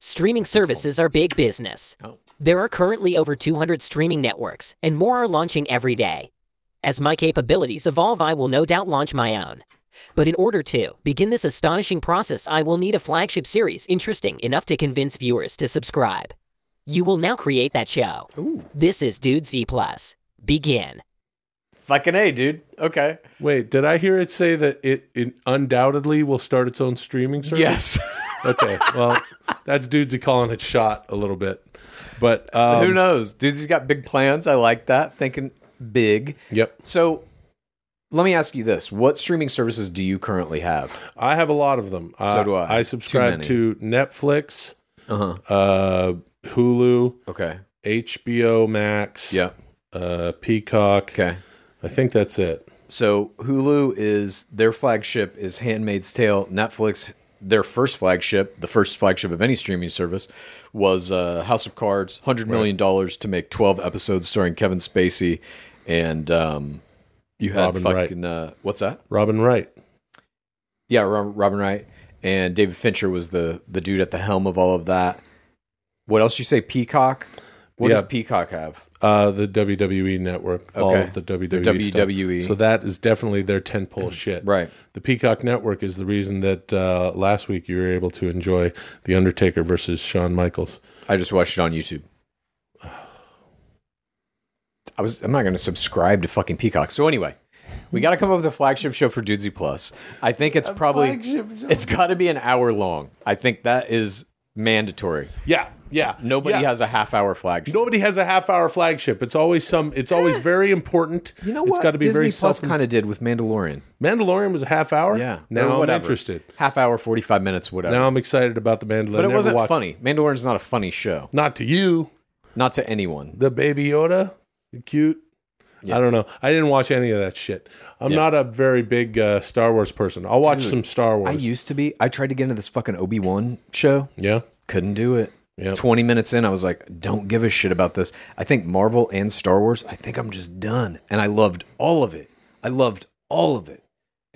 Speaker 4: Streaming services are big business.
Speaker 1: Oh.
Speaker 4: There are currently over 200 streaming networks, and more are launching every day. As my capabilities evolve, I will no doubt launch my own. But in order to begin this astonishing process, I will need a flagship series interesting enough to convince viewers to subscribe. You will now create that show. This is Dudesy Plus. Begin.
Speaker 1: Fucking A, dude. Okay.
Speaker 2: Wait, did I hear it say that it, it undoubtedly will start its own streaming service?
Speaker 1: Yes.
Speaker 2: Okay. Well, that's dudes calling it shot a little bit. But um,
Speaker 1: Who knows? Dude, he's got big plans. I like that. Thinking big.
Speaker 2: Yep.
Speaker 1: So let me ask you this. What streaming services do you currently have?
Speaker 2: I have a lot of them. Uh,
Speaker 1: So do I.
Speaker 2: I subscribe to Netflix,
Speaker 1: Uh-huh.
Speaker 2: uh, Hulu,
Speaker 1: Okay.
Speaker 2: HBO Max,
Speaker 1: Yeah.
Speaker 2: uh, Peacock.
Speaker 1: Okay.
Speaker 2: I think that's it.
Speaker 1: So Hulu is their flagship is Handmaid's Tale. Netflix, their first flagship, the first flagship of any streaming service, was uh, House of Cards. Hundred million dollars to make twelve episodes starring Kevin Spacey, and um, you had
Speaker 2: Robin
Speaker 1: fucking uh, what's that?
Speaker 2: Robin Wright.
Speaker 1: Yeah, Ro- Robin Wright and David Fincher was the the dude at the helm of all of that. What else you say? Peacock. What
Speaker 2: Yeah.
Speaker 1: does Peacock have?
Speaker 2: Uh, the WWE network, all
Speaker 1: Okay.
Speaker 2: of the WWE,
Speaker 1: The
Speaker 2: stuff.
Speaker 1: WWE.
Speaker 2: So that is definitely their tentpole shit.
Speaker 1: Right.
Speaker 2: The Peacock network is the reason that uh, last week you were able to enjoy the Undertaker versus Shawn Michaels.
Speaker 1: I just watched it on YouTube. I was. I'm not going to subscribe to fucking Peacock. So anyway, we got to come up with a flagship show for Dudesy Plus. I think it's probably
Speaker 5: flagship show.
Speaker 1: it's got to be an hour long. I think that is mandatory.
Speaker 2: Yeah, yeah.
Speaker 1: Nobody
Speaker 2: yeah.
Speaker 1: has a half hour flagship.
Speaker 2: Nobody has a half hour flagship. It's always some. It's always very important.
Speaker 1: You know
Speaker 2: It's
Speaker 1: what?
Speaker 2: got to be
Speaker 1: Disney
Speaker 2: very
Speaker 1: Plus kind of did with Mandalorian.
Speaker 2: Mandalorian was a half hour.
Speaker 1: Yeah.
Speaker 2: Now I'm interested.
Speaker 1: Half hour, forty five minutes, whatever.
Speaker 2: Now I'm excited about the Mandalorian.
Speaker 1: but it
Speaker 2: Never
Speaker 1: wasn't
Speaker 2: watched-
Speaker 1: funny. Mandalorian's not a funny show.
Speaker 2: Not to you,
Speaker 1: Not to anyone.
Speaker 2: the baby Yoda, cute. I don't know. I didn't watch any of that shit. I'm not a very big uh, Star Wars person. I'll watch some Star Wars.
Speaker 1: I used to be. I tried to get into this fucking Obi Wan show.
Speaker 2: yeah.
Speaker 1: Couldn't do it.
Speaker 2: Yep.
Speaker 1: 20 minutes in, I was like, don't give a shit about this. I think Marvel and Star Wars, I think I'm just done. And I loved all of it. I loved all of it.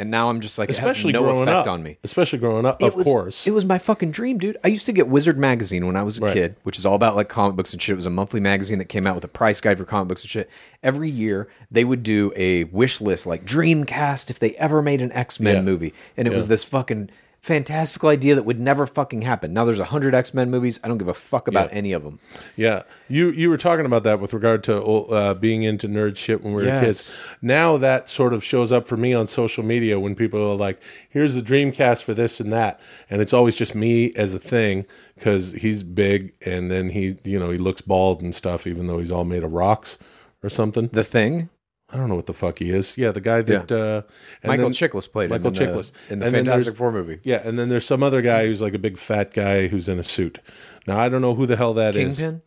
Speaker 1: And now I'm just like,
Speaker 2: Especially
Speaker 1: it has no
Speaker 2: growing
Speaker 1: effect
Speaker 2: up.
Speaker 1: on me.
Speaker 2: Especially growing up,
Speaker 1: It
Speaker 2: of
Speaker 1: was-
Speaker 2: course.
Speaker 1: It was my fucking dream, dude. I used to get Wizard Magazine when I was a
Speaker 2: Right.
Speaker 1: kid, which is all about like comic books and shit. It was a monthly magazine that came out with a price guide for comic books and shit. Every year, they would do a wish list like Dreamcast if they ever made an X Men
Speaker 2: Yeah.
Speaker 1: movie. And it was this fucking fantastical idea that would never fucking happen. Now there's a hundred X Men movies. I don't give a fuck about
Speaker 2: Yeah.
Speaker 1: any of them.
Speaker 2: Yeah, you you were talking about that with regard to uh, being into nerd shit when we were
Speaker 1: Yes.
Speaker 2: kids. Now that sort of shows up for me on social media when people are like, "Here's the Dreamcast for this and that," and it's always just me as a thing because he's big and then he you know he looks bald and stuff, even though he's all made of rocks or something.
Speaker 1: The Thing,
Speaker 2: I don't know what the fuck he is. Yeah, the guy that uh, and
Speaker 1: Michael
Speaker 2: then-
Speaker 1: Chiklis played
Speaker 2: Michael
Speaker 1: in the-
Speaker 2: Chiklis
Speaker 1: in the
Speaker 2: And
Speaker 1: Fantastic Four movie.
Speaker 2: Yeah, and then there's some other guy who's like a big fat guy who's in a suit. Now I don't know who the hell that is.
Speaker 1: Kingpin.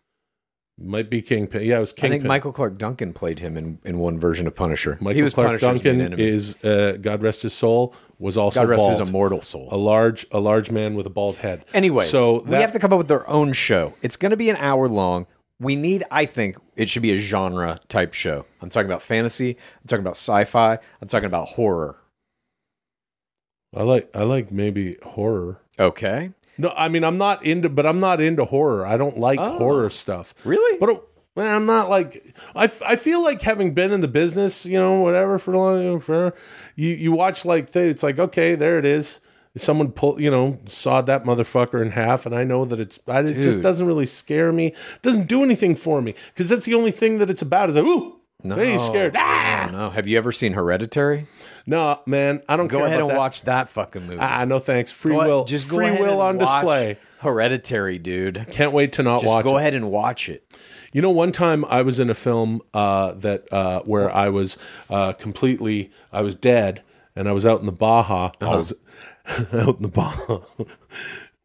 Speaker 2: Might be Kingpin. Yeah, it was Kingpin.
Speaker 1: I think Michael Clarke Duncan played him in, in one version of Punisher.
Speaker 2: Michael
Speaker 1: he was
Speaker 2: Clark
Speaker 1: Punisher's
Speaker 2: Duncan is uh, God rest his soul was also
Speaker 1: God rest
Speaker 2: bald.
Speaker 1: his immortal soul.
Speaker 2: a large a large man with a bald head.
Speaker 1: Anyway,
Speaker 2: so
Speaker 1: we have to come up with our own show. It's going to be an hour long. We need, I think, it should be a genre type show. I'm talking about fantasy. I'm talking about sci-fi. I'm talking about horror.
Speaker 2: I like I like maybe horror.
Speaker 1: Okay,
Speaker 2: No, I mean I'm not into, but I'm not into horror. I don't like
Speaker 1: Oh.
Speaker 2: horror stuff.
Speaker 1: Really?
Speaker 2: But I'm not like I, I feel like having been in the business, you know, whatever for a long for you you watch like it's like okay, there it is. Someone pull, you know, sawed that motherfucker in half, and I know that it's. I, it just doesn't really scare me. It doesn't do anything for me because that's the only thing that it's about. Is like, ooh,
Speaker 1: no,
Speaker 2: hey, scared. Ah,
Speaker 1: don't. Have you ever seen Hereditary?
Speaker 2: no, man, I don't
Speaker 1: Go ahead and
Speaker 2: that.
Speaker 1: watch that fucking movie.
Speaker 2: Ah, no thanks. Free
Speaker 1: Go
Speaker 2: will,
Speaker 1: just go
Speaker 2: free
Speaker 1: ahead
Speaker 2: will
Speaker 1: and
Speaker 2: on
Speaker 1: watch
Speaker 2: display.
Speaker 1: Hereditary, dude.
Speaker 2: Can't wait to not
Speaker 1: Just
Speaker 2: watch.
Speaker 1: go
Speaker 2: it.
Speaker 1: ahead and watch it.
Speaker 2: You know, one time I was in a film uh, that uh, where I was uh, completely, I was dead, and I was out in the Baja. I was out in the Baja,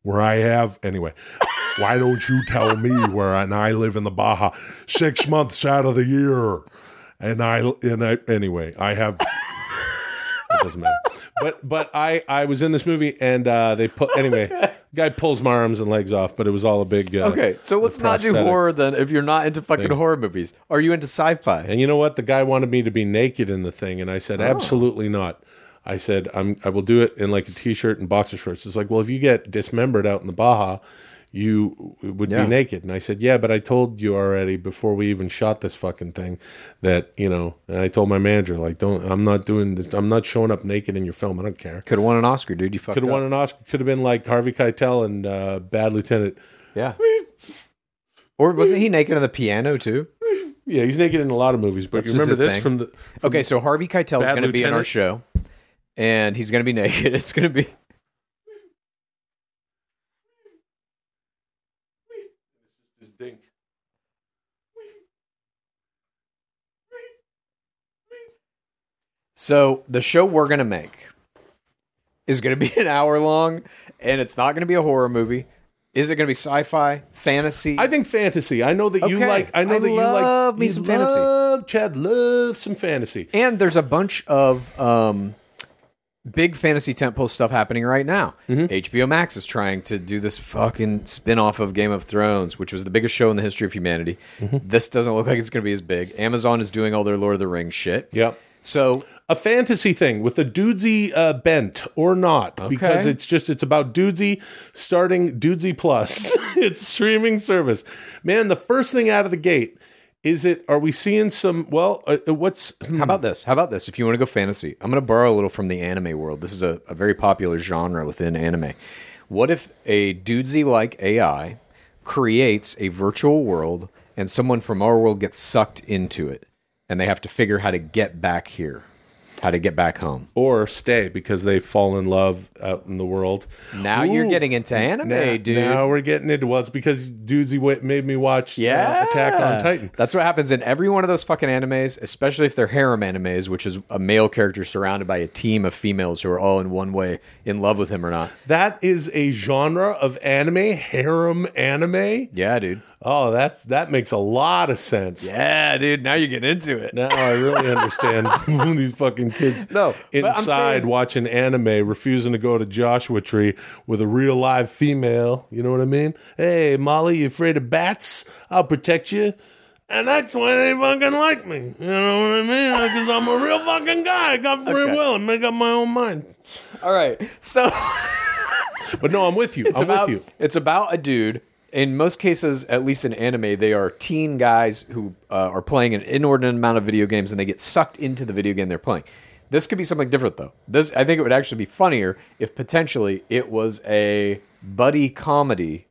Speaker 2: where I have anyway.
Speaker 5: Why don't you tell me where I, and I live in the Baja six months out of the year?
Speaker 2: And I, and I, anyway, I have. it doesn't matter. But but I I was in this movie and uh, they put anyway. Guy pulls my arms and legs off, but it was all a big. Uh,
Speaker 1: Okay, so let's not do horror then. If you're not into fucking
Speaker 2: Thing.
Speaker 1: horror movies, are you into sci-fi?
Speaker 2: And you know what? The guy wanted me to be naked in the thing, and I
Speaker 1: Oh.
Speaker 2: said, absolutely not. I said, I'm, I will do it in like a t-shirt and boxer shorts. It's like, well, if you get dismembered out in the Baja, you would
Speaker 1: Yeah.
Speaker 2: be naked. And I said, yeah, but I told you already before we even shot this fucking thing that, you know, and I told my manager, like, don't, I'm not doing this. I'm not showing up naked in your film. I don't care.
Speaker 1: Could have won an Oscar, dude. You fucked
Speaker 2: Could have won an Oscar. Could have been like Harvey Keitel and uh, Bad Lieutenant.
Speaker 1: Yeah. Or wasn't he naked on the piano too?
Speaker 2: Yeah, he's naked in a lot of movies, but
Speaker 1: That's
Speaker 2: you remember this
Speaker 1: thing.
Speaker 2: from the.
Speaker 1: Okay, so Harvey Keitel is going to be in our show, and he's going to be naked. It's going to be so the show we're going to make is going to be an hour long, and it's not going to be a horror movie. Is it going to be sci-fi, fantasy?
Speaker 2: I think fantasy. I know that you
Speaker 1: Okay.
Speaker 2: like. I know
Speaker 1: I
Speaker 2: that you like.
Speaker 1: love me
Speaker 2: you
Speaker 1: some fantasy.
Speaker 2: love- Chad loves some fantasy.
Speaker 1: And there's a bunch of um, big fantasy tentpole stuff happening right now.
Speaker 2: Mm-hmm.
Speaker 1: HBO Max is trying to do this fucking spin-off of Game of Thrones, which was the biggest show in the history of humanity.
Speaker 2: Mm-hmm.
Speaker 1: This doesn't look like it's going to be as big. Amazon is doing all their Lord of the Rings shit.
Speaker 2: Yep.
Speaker 1: So
Speaker 2: a fantasy thing with a dudesy uh, bent or not because it's just it's about dudesy starting dudesy plus it's streaming service man the first thing out of the gate is it are we seeing some well uh, uh, what's
Speaker 1: How about this? How about this? If you want to go fantasy, I'm going to borrow a little from the anime world. This is a, a very popular genre within anime. What if a dudesy like AI creates a virtual world and someone from our world gets sucked into it and they have to figure how to get back here, how to get back home?
Speaker 2: or stay because they fall in love out in the world
Speaker 1: Now you're getting into anime,
Speaker 2: now,
Speaker 1: dude.
Speaker 2: now we're getting into well it's because dudesy wa- made me watch uh,
Speaker 1: yeah,
Speaker 2: attack on titan
Speaker 1: That's what happens in every one of those fucking animes, especially if they're harem animes, which is a male character surrounded by a team of females who are all in one way in love with him or not.
Speaker 2: that is a genre of anime harem anime
Speaker 1: Yeah, dude.
Speaker 2: Oh that's that makes a lot of sense
Speaker 1: Yeah, dude. Now you're getting into it.
Speaker 2: Now I really understand these fucking kids
Speaker 1: No,
Speaker 2: inside
Speaker 1: saying-
Speaker 2: watching anime, refusing to go to Joshua Tree with a real live female. You know what I mean? Hey, Molly, you afraid of bats? I'll protect you. And that's why they fucking like me. You know what I mean? Because I'm a real fucking guy. I got free
Speaker 1: Okay.
Speaker 2: will and make up my own mind.
Speaker 1: All right. So
Speaker 2: But no, I'm with you.
Speaker 1: it's
Speaker 2: I'm
Speaker 1: about
Speaker 2: with you.
Speaker 1: it's about a dude. In most cases, at least in anime, they are teen guys who uh, are playing an inordinate amount of video games, and they get sucked into the video game they're playing. This could be something different, though. This I think it would actually be funnier if potentially it was a buddy comedy,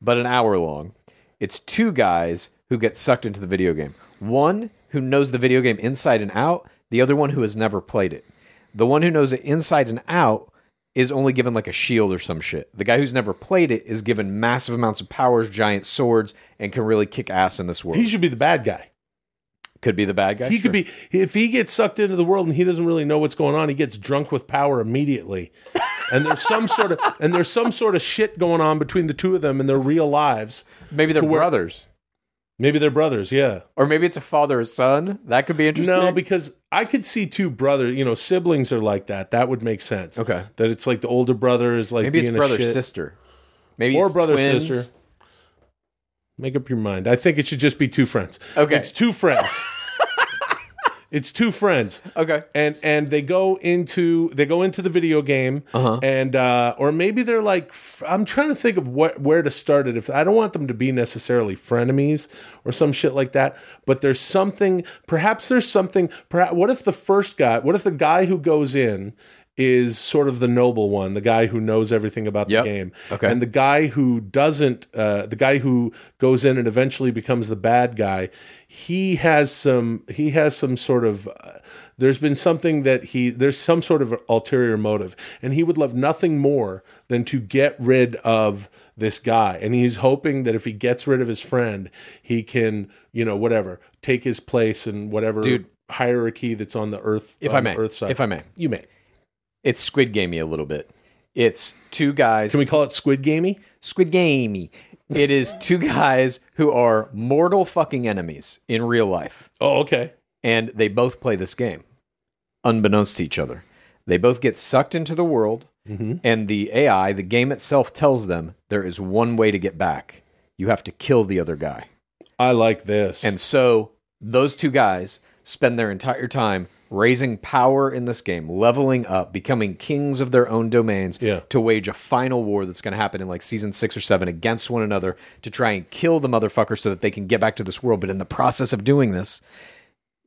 Speaker 1: but an hour long. It's two guys who get sucked into the video game. One who knows the video game inside and out. The other one who has never played it. The one who knows it inside and out is only given like a shield or some shit. The guy who's never played it is given massive amounts of powers, giant swords, and can really kick ass in this world.
Speaker 2: He should be the bad guy.
Speaker 1: could be the bad guy.
Speaker 2: He
Speaker 1: sure.
Speaker 2: could be if he gets sucked into the world and he doesn't really know what's going on. He gets drunk with power immediately, and there's some sort of and there's some sort of shit going on between the two of them in their real lives.
Speaker 1: maybe they're brothers,
Speaker 2: Maybe they're brothers. Yeah.
Speaker 1: or maybe it's a father or son. That could be interesting.
Speaker 2: No, because I could see two brothers. You know, siblings are like that. That would make sense.
Speaker 1: Okay.
Speaker 2: That it's like the older brother is like
Speaker 1: maybe it's brother sister. Maybe
Speaker 2: Or
Speaker 1: it's
Speaker 2: brother,
Speaker 1: twins.
Speaker 2: sister. Make up your mind. I think it should just be two friends.
Speaker 1: Okay.
Speaker 2: It's two friends. it's two friends.
Speaker 1: Okay.
Speaker 2: and and they go into they go into the video game
Speaker 1: Uh-huh.
Speaker 2: and uh or maybe they're like I'm trying to think of what where to start it if i don't want them to be necessarily frenemies or some shit like that but there's something perhaps there's something perhaps what if the first guy what if the guy who goes in is sort of the noble one, the guy who knows everything about
Speaker 1: Yep.
Speaker 2: the game,
Speaker 1: Okay.
Speaker 2: and the guy who doesn't, uh, the guy who goes in and eventually becomes the bad guy. He has some, he has some sort of. Uh, there's been something that he there's some sort of ulterior motive, and he would love nothing more than to get rid of this guy, and he's hoping that if he gets rid of his friend, he can, you know, whatever, take his place and whatever
Speaker 1: Dude.
Speaker 2: hierarchy that's on the earth.
Speaker 1: If I may,
Speaker 2: earth side.
Speaker 1: if I may.
Speaker 2: you may.
Speaker 1: It's Squid Gamey a little bit. It's two guys.
Speaker 2: Can we call it Squid Gamey?
Speaker 1: Squid Gamey. It is two guys who are mortal fucking enemies in real life.
Speaker 2: Oh, okay.
Speaker 1: and they both play this game unbeknownst to each other. They both get sucked into the world, mm-hmm. and the AI, the game itself, tells them there is one way to get back. You have to kill the other guy.
Speaker 2: I like this.
Speaker 1: And so those two guys spend their entire time raising power in this game, leveling up, becoming kings of their own domains
Speaker 2: Yeah.
Speaker 1: to wage a final war that's going to happen in like season six or seven against one another to try and kill the motherfucker so that they can get back to this world. But in the process of doing this,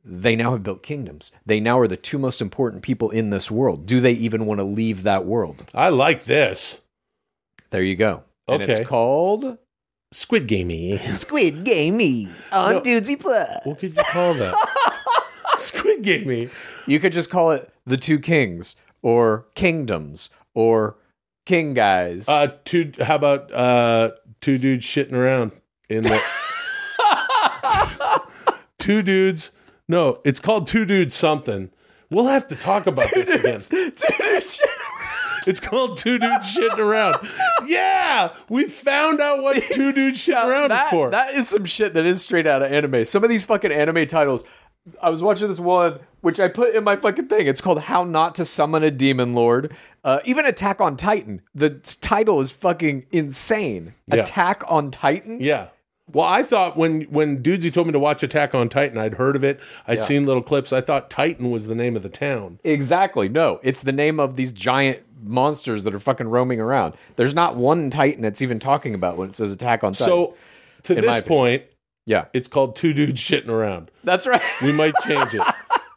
Speaker 1: they now have built kingdoms. They now are the two most important people in this world. Do they even want to leave that world?
Speaker 2: I like this.
Speaker 1: There you go. And
Speaker 2: Okay.
Speaker 1: it's called
Speaker 2: Squid Gamey.
Speaker 1: Squid Gamey on
Speaker 2: No.
Speaker 1: Dudesy Plus.
Speaker 2: What could you call that? Squid Gamey.
Speaker 1: You could just call it the two kings or kingdoms or king guys.
Speaker 2: Uh, two. How about uh, two dudes shitting around in the. two dudes. No, it's called two dudes something. We'll have to talk about this again. Two dudes shit It's called two dudes shitting around. Yeah, we found out what two dudes shitting around
Speaker 1: that,
Speaker 2: is for.
Speaker 1: that is some shit that is straight out of anime. Some of these fucking anime titles. I was watching this one, which I put in my fucking thing. It's called "How Not to Summon a Demon Lord." Uh, even Attack on Titan. The title is fucking insane.
Speaker 2: Yeah.
Speaker 1: Attack on Titan.
Speaker 2: yeah, Well, I thought when when Dudesy told me to watch Attack on Titan, I'd heard of it. I'd
Speaker 1: Yeah.
Speaker 2: seen little clips. I thought Titan was the name of the town.
Speaker 1: Exactly. No, it's the name of these giant monsters that are fucking roaming around. There's not one Titan that's even talking about when it says Attack on Titan.
Speaker 2: So to this point,
Speaker 1: yeah,
Speaker 2: it's called Two Dudes Shitting Around.
Speaker 1: that's right.
Speaker 2: We might change it,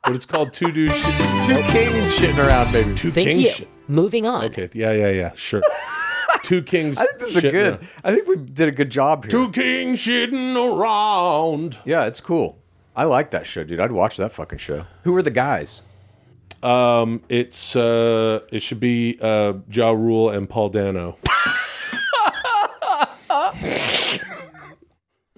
Speaker 2: but it's called Two Dudes Shitting
Speaker 1: Two kings shitting around, baby.
Speaker 2: Two
Speaker 4: Thank
Speaker 2: Kings.
Speaker 4: you.
Speaker 2: Shit-
Speaker 4: Moving on.
Speaker 2: Okay, yeah, yeah, yeah, sure. Two Kings.
Speaker 1: I think this is
Speaker 2: shitting
Speaker 1: good.
Speaker 2: around.
Speaker 1: I think we did a good job here.
Speaker 2: Two Kings shitting around.
Speaker 1: Yeah, it's cool. I like that show, dude. I'd watch that fucking show. Who are the guys?
Speaker 2: Um, it's uh, it should be uh, Ja Rule and Paul Dano.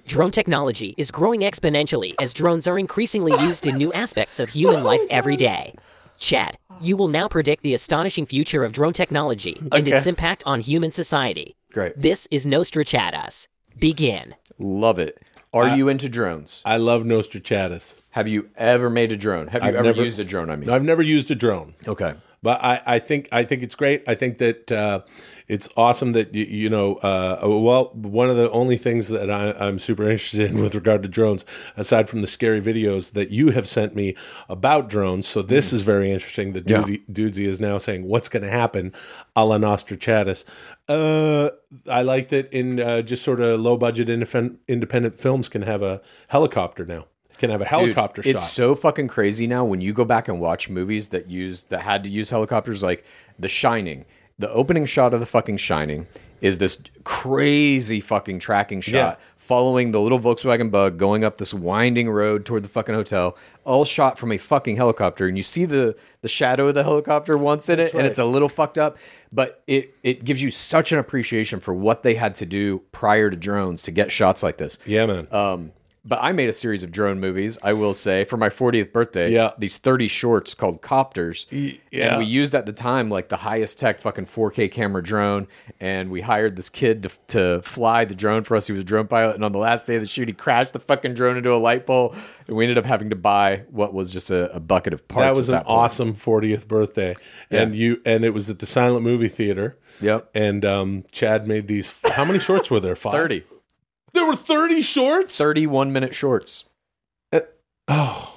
Speaker 4: Drone technology is growing exponentially as drones are increasingly used in new aspects of human life every day. Chad, you will now predict the astonishing future of drone technology and its impact on human society.
Speaker 1: Great.
Speaker 4: This is Nostrachadus. Begin.
Speaker 1: Love it. Are you into drones?
Speaker 2: I love Nostradamus.
Speaker 1: Have you ever made a drone? Have you
Speaker 2: I've
Speaker 1: ever
Speaker 2: never-
Speaker 1: used a drone? I mean,
Speaker 2: I've never used a drone.
Speaker 1: okay.
Speaker 2: But I, I think I think it's great. I think that uh, it's awesome that you, you know. Uh, well, one of the only things that I, I'm super interested in with regard to drones, aside from the scary videos that you have sent me about drones, so this is very interesting. That
Speaker 1: Yeah.
Speaker 2: Dudesy, Dudesy is now saying what's going to happen, a la Nostradamus. Uh, I like that in uh, just sort of low budget independent, independent films can have a helicopter now. Can have a
Speaker 1: Dude,
Speaker 2: helicopter shot.
Speaker 1: It's so fucking crazy now when you go back and watch movies that use that had to use helicopters like The Shining. The opening shot of The fucking Shining is this crazy fucking tracking shot
Speaker 2: Yeah.
Speaker 1: following the little Volkswagen Bug going up this winding road toward the fucking hotel, all shot from a fucking helicopter. And you see the the shadow of the helicopter once in it, and it's a little fucked up, but it it gives you such an appreciation for what they had to do prior to drones to get shots like this.
Speaker 2: yeah, man.
Speaker 1: Um, but I made a series of drone movies, I will say, for my 40th birthday.
Speaker 2: Yeah.
Speaker 1: These 30 shorts called Copters.
Speaker 2: yeah.
Speaker 1: And we used at the time like the highest tech fucking 4K camera drone. And we hired this kid to, to fly the drone for us. He was a drone pilot. And on the last day of the shoot, he crashed the fucking drone into a light pole. And we ended up having to buy what was just a, a bucket of parts.
Speaker 2: that was an
Speaker 1: point.
Speaker 2: awesome 40th birthday and you and it was at the silent movie theater
Speaker 1: Yep.
Speaker 2: and um chad made these how many shorts were there five
Speaker 1: 30.
Speaker 2: There were 30 shorts
Speaker 1: 31 minute shorts.
Speaker 2: oh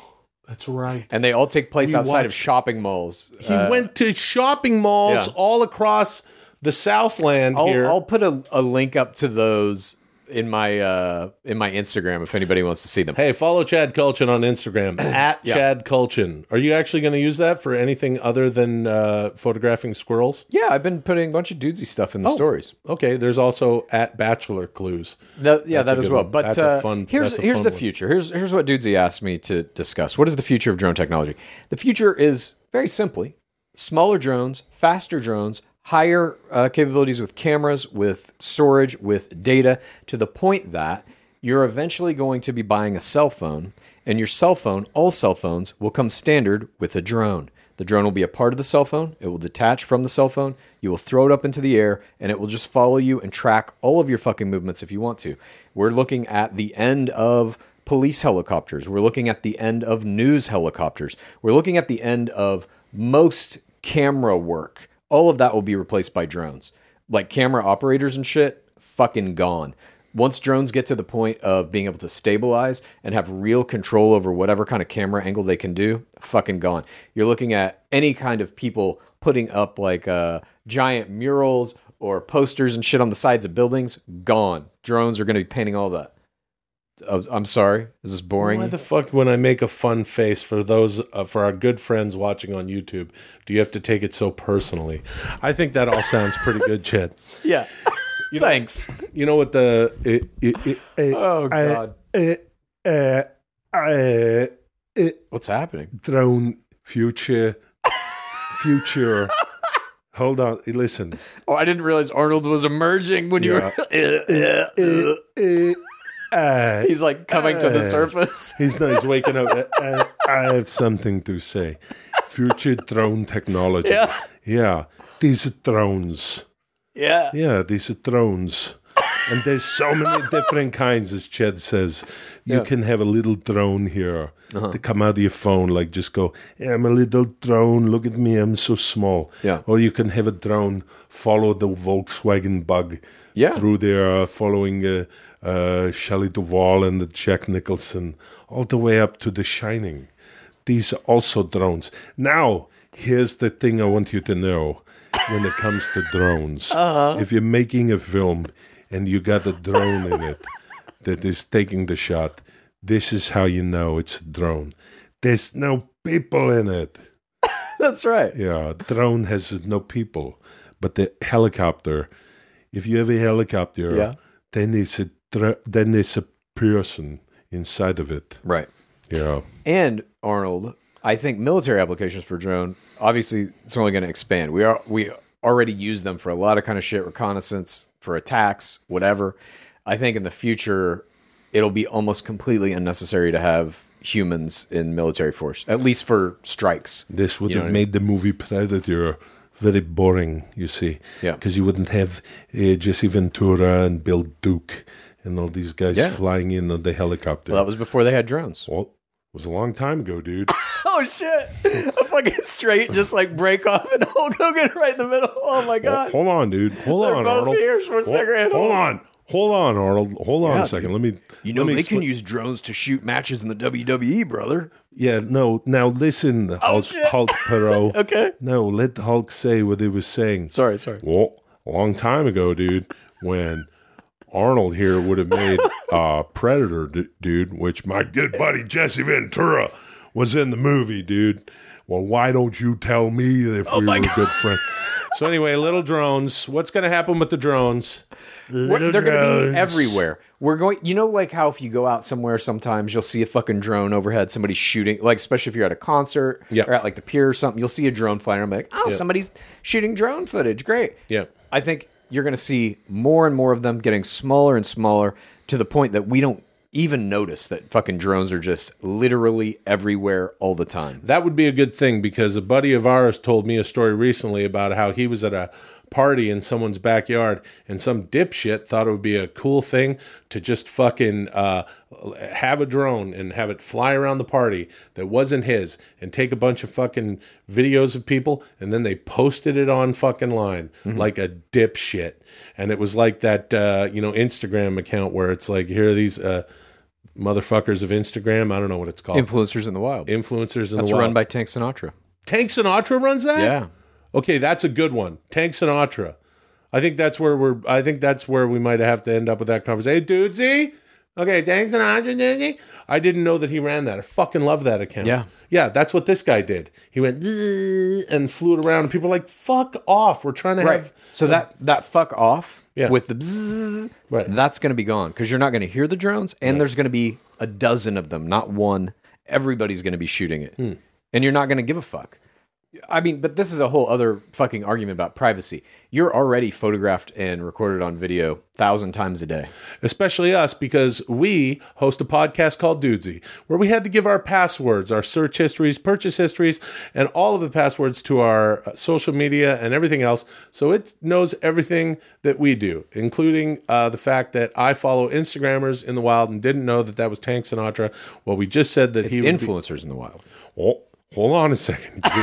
Speaker 2: that's right
Speaker 1: And they all take place
Speaker 2: We
Speaker 1: outside of shopping malls.
Speaker 2: he
Speaker 1: Uh,
Speaker 2: went to shopping malls
Speaker 1: yeah.
Speaker 2: all across the southland here
Speaker 1: I'll, I'll put a, a link up to those in my uh, in my Instagram if anybody wants to see them.
Speaker 2: hey follow chad Kultgen on instagram at
Speaker 1: Yeah.
Speaker 2: chad Kultgen are you actually going to use that for anything other than uh, photographing squirrels
Speaker 1: Yeah, I've been putting a bunch of dudesy stuff in the
Speaker 2: Oh.
Speaker 1: stories.
Speaker 2: okay there's also at bachelor clues
Speaker 1: The- yeah,
Speaker 2: That's
Speaker 1: that as well.
Speaker 2: one.
Speaker 1: But
Speaker 2: That's a
Speaker 1: uh,
Speaker 2: fun-
Speaker 1: here's
Speaker 2: a
Speaker 1: here's
Speaker 2: fun
Speaker 1: the
Speaker 2: one.
Speaker 1: future. Here's here's what Dudesy asked me to discuss. What is the future of drone technology? The future is very simply smaller drones, faster drones, higher uh, capabilities with cameras, with storage, with data, to the point that you're eventually going to be buying a cell phone, and your cell phone, all cell phones, will come standard with a drone. The drone will be a part of the cell phone. It will detach from the cell phone. You will throw it up into the air and it will just follow you and track all of your fucking movements if you want to. We're looking at the end of police helicopters. We're looking at the end of news helicopters. We're looking at the end of most camera work. All of that will be replaced by drones. Like camera operators and shit, fucking gone. Once drones get to the point of being able to stabilize and have real control over whatever kind of camera angle they can do, fucking gone. You're looking at any kind of people putting up like uh, giant murals or posters and shit on the sides of buildings, gone. Drones are going to be painting all that. I'm sorry. Is this boring?
Speaker 2: Why the fuck, when I make a fun face for those uh, for our good friends watching on YouTube, do you have to take it so personally? I think that all sounds pretty good, Chad.
Speaker 1: yeah. Thanks.
Speaker 2: You know what the it, it, it,
Speaker 1: Oh, God.
Speaker 2: uh, uh,
Speaker 1: What's happening?
Speaker 2: drone future future. Hold on, listen.
Speaker 1: Oh, I didn't realize Arnold was emerging when you were.
Speaker 2: Uh, uh, uh,
Speaker 1: He's like coming to the
Speaker 2: Uh,
Speaker 1: surface.
Speaker 2: He's not. He's waking up. Uh, uh, I have something to say. Future drone technology.
Speaker 1: Yeah.
Speaker 2: Yeah. These are drones.
Speaker 1: Yeah.
Speaker 2: Yeah, these are drones. And there's so many different kinds, as Chad says. You
Speaker 1: Yeah.
Speaker 2: can have a little drone here to come out of your phone, like just go, "Hey, I'm a little drone. Look at me, I'm so small.
Speaker 1: Yeah.
Speaker 2: Or you can have a drone follow the Volkswagen bug
Speaker 1: Yeah.
Speaker 2: through there, uh, following uh, uh, Shelley Duvall and the Jack Nicholson, all the way up to The Shining. These are also drones. Now, here's the thing I want you to know when it comes to drones. If you're making a film and you got a drone in it that is taking the shot, this is how you know it's a drone. There's no people in it.
Speaker 1: That's right.
Speaker 2: Yeah, drone has no people, but the helicopter. If you have a helicopter,
Speaker 1: Yeah.
Speaker 2: then it's a then there's a person inside of it.
Speaker 1: Right.
Speaker 2: Yeah,
Speaker 1: And Arnold, I think military applications for drone, obviously, it's only going to expand. We are we already use them for a lot of kind of shit, reconnaissance, for attacks, whatever. I think in the future, it'll be almost completely unnecessary to have humans in military force, at least for strikes.
Speaker 2: this would
Speaker 1: You know
Speaker 2: have
Speaker 1: what I mean?
Speaker 2: made the movie Predator very boring. You see,
Speaker 1: Yeah.
Speaker 2: because you wouldn't have uh, Jesse Ventura and Bill Duke and all these guys
Speaker 1: Yeah.
Speaker 2: flying in on the helicopter.
Speaker 1: Well, that was before they had drones.
Speaker 2: Well, it was a long time ago, dude.
Speaker 1: Oh shit! A fucking straight, just like break off and Hulk Hogan right in the middle. Oh my
Speaker 2: Well,
Speaker 1: god!
Speaker 2: hold on, dude. Hold
Speaker 1: They're
Speaker 2: on,
Speaker 1: both
Speaker 2: Arnold.
Speaker 1: here, Schwarzenegger and
Speaker 2: hold, hold on. Hold on, Arnold. Hold on
Speaker 1: Yeah,
Speaker 2: a second. Let me.
Speaker 1: You know
Speaker 2: me
Speaker 1: they can use drones to shoot matches in the WWE, brother.
Speaker 2: Yeah, no. Now listen, oh, Hulk,
Speaker 1: Oh, shit.
Speaker 2: Hulk Perot.
Speaker 1: Okay.
Speaker 2: No, let Hulk say what he was saying.
Speaker 1: Sorry, sorry.
Speaker 2: Well, a long time ago, dude, when Arnold here would have made uh, Predator, d- dude, which my good buddy Jesse Ventura was in the movie, dude. Well, why don't you tell me if
Speaker 1: Oh
Speaker 2: we were good friends? So anyway, little drones. What's going to happen with the drones?
Speaker 1: We're- they're going to be everywhere. We're going. You know, like how if you go out somewhere, sometimes you'll see a fucking drone overhead. Somebody shooting, like especially if you're at a concert
Speaker 2: Yeah.
Speaker 1: or at like the pier or something, you'll see a drone flying. I'm like, oh, somebody's shooting drone footage. Great.
Speaker 6: Yeah.
Speaker 1: I think you're going to see more and more of them getting smaller and smaller to the point that we don't even notice that fucking drones are just literally everywhere all the time.
Speaker 6: That would be a good thing because a buddy of ours told me a story recently about how he was at a party in someone's backyard and some dipshit thought it would be a cool thing to just fucking uh, have a drone and have it fly around the party that wasn't his and take a bunch of fucking videos of people and then they posted it on fucking line like a dipshit. And it was like that, uh, you know, Instagram account where it's like, here are these uh, motherfuckers of Instagram. I don't know what it's called.
Speaker 1: Influencers in the wild.
Speaker 6: Influencers in
Speaker 1: That's
Speaker 6: the
Speaker 1: run by Tank Sinatra.
Speaker 6: Tank Sinatra runs that.
Speaker 1: Yeah.
Speaker 6: Okay, that's a good one. Tank Sinatra. I think that's where we're. I think that's where we might have to end up with that conversation. Hey, dudesy. Okay, Tank Sinatra. dudesy. I didn't know that he ran that. I fucking love that account.
Speaker 1: Yeah.
Speaker 6: Yeah, that's what this guy did. He went and flew it around, and people were like, "Fuck off! We're trying to
Speaker 1: Right.
Speaker 6: have."
Speaker 1: So that that fuck off
Speaker 6: Yeah.
Speaker 1: with the bzzz,
Speaker 6: Right.
Speaker 1: that's going to be gone because you're not going to hear the drones, and there's going to be a dozen of them, not one. Everybody's going to be shooting it,
Speaker 6: Hmm.
Speaker 1: and you're not going to give a fuck. I mean, but this is a whole other fucking argument about privacy. You're already photographed and recorded on video thousand times a day.
Speaker 6: especially us because we host a podcast called Dudesy, where we had to give our passwords, our search histories, purchase histories, and all of the passwords to our social media and everything else. So it knows everything that we do, including uh, the fact that I follow Instagrammers in the wild and didn't know that that was Tank Sinatra. Well, we just said that
Speaker 1: It's
Speaker 6: he would be-
Speaker 1: influencers in the wild.
Speaker 2: Oh, hold on a second.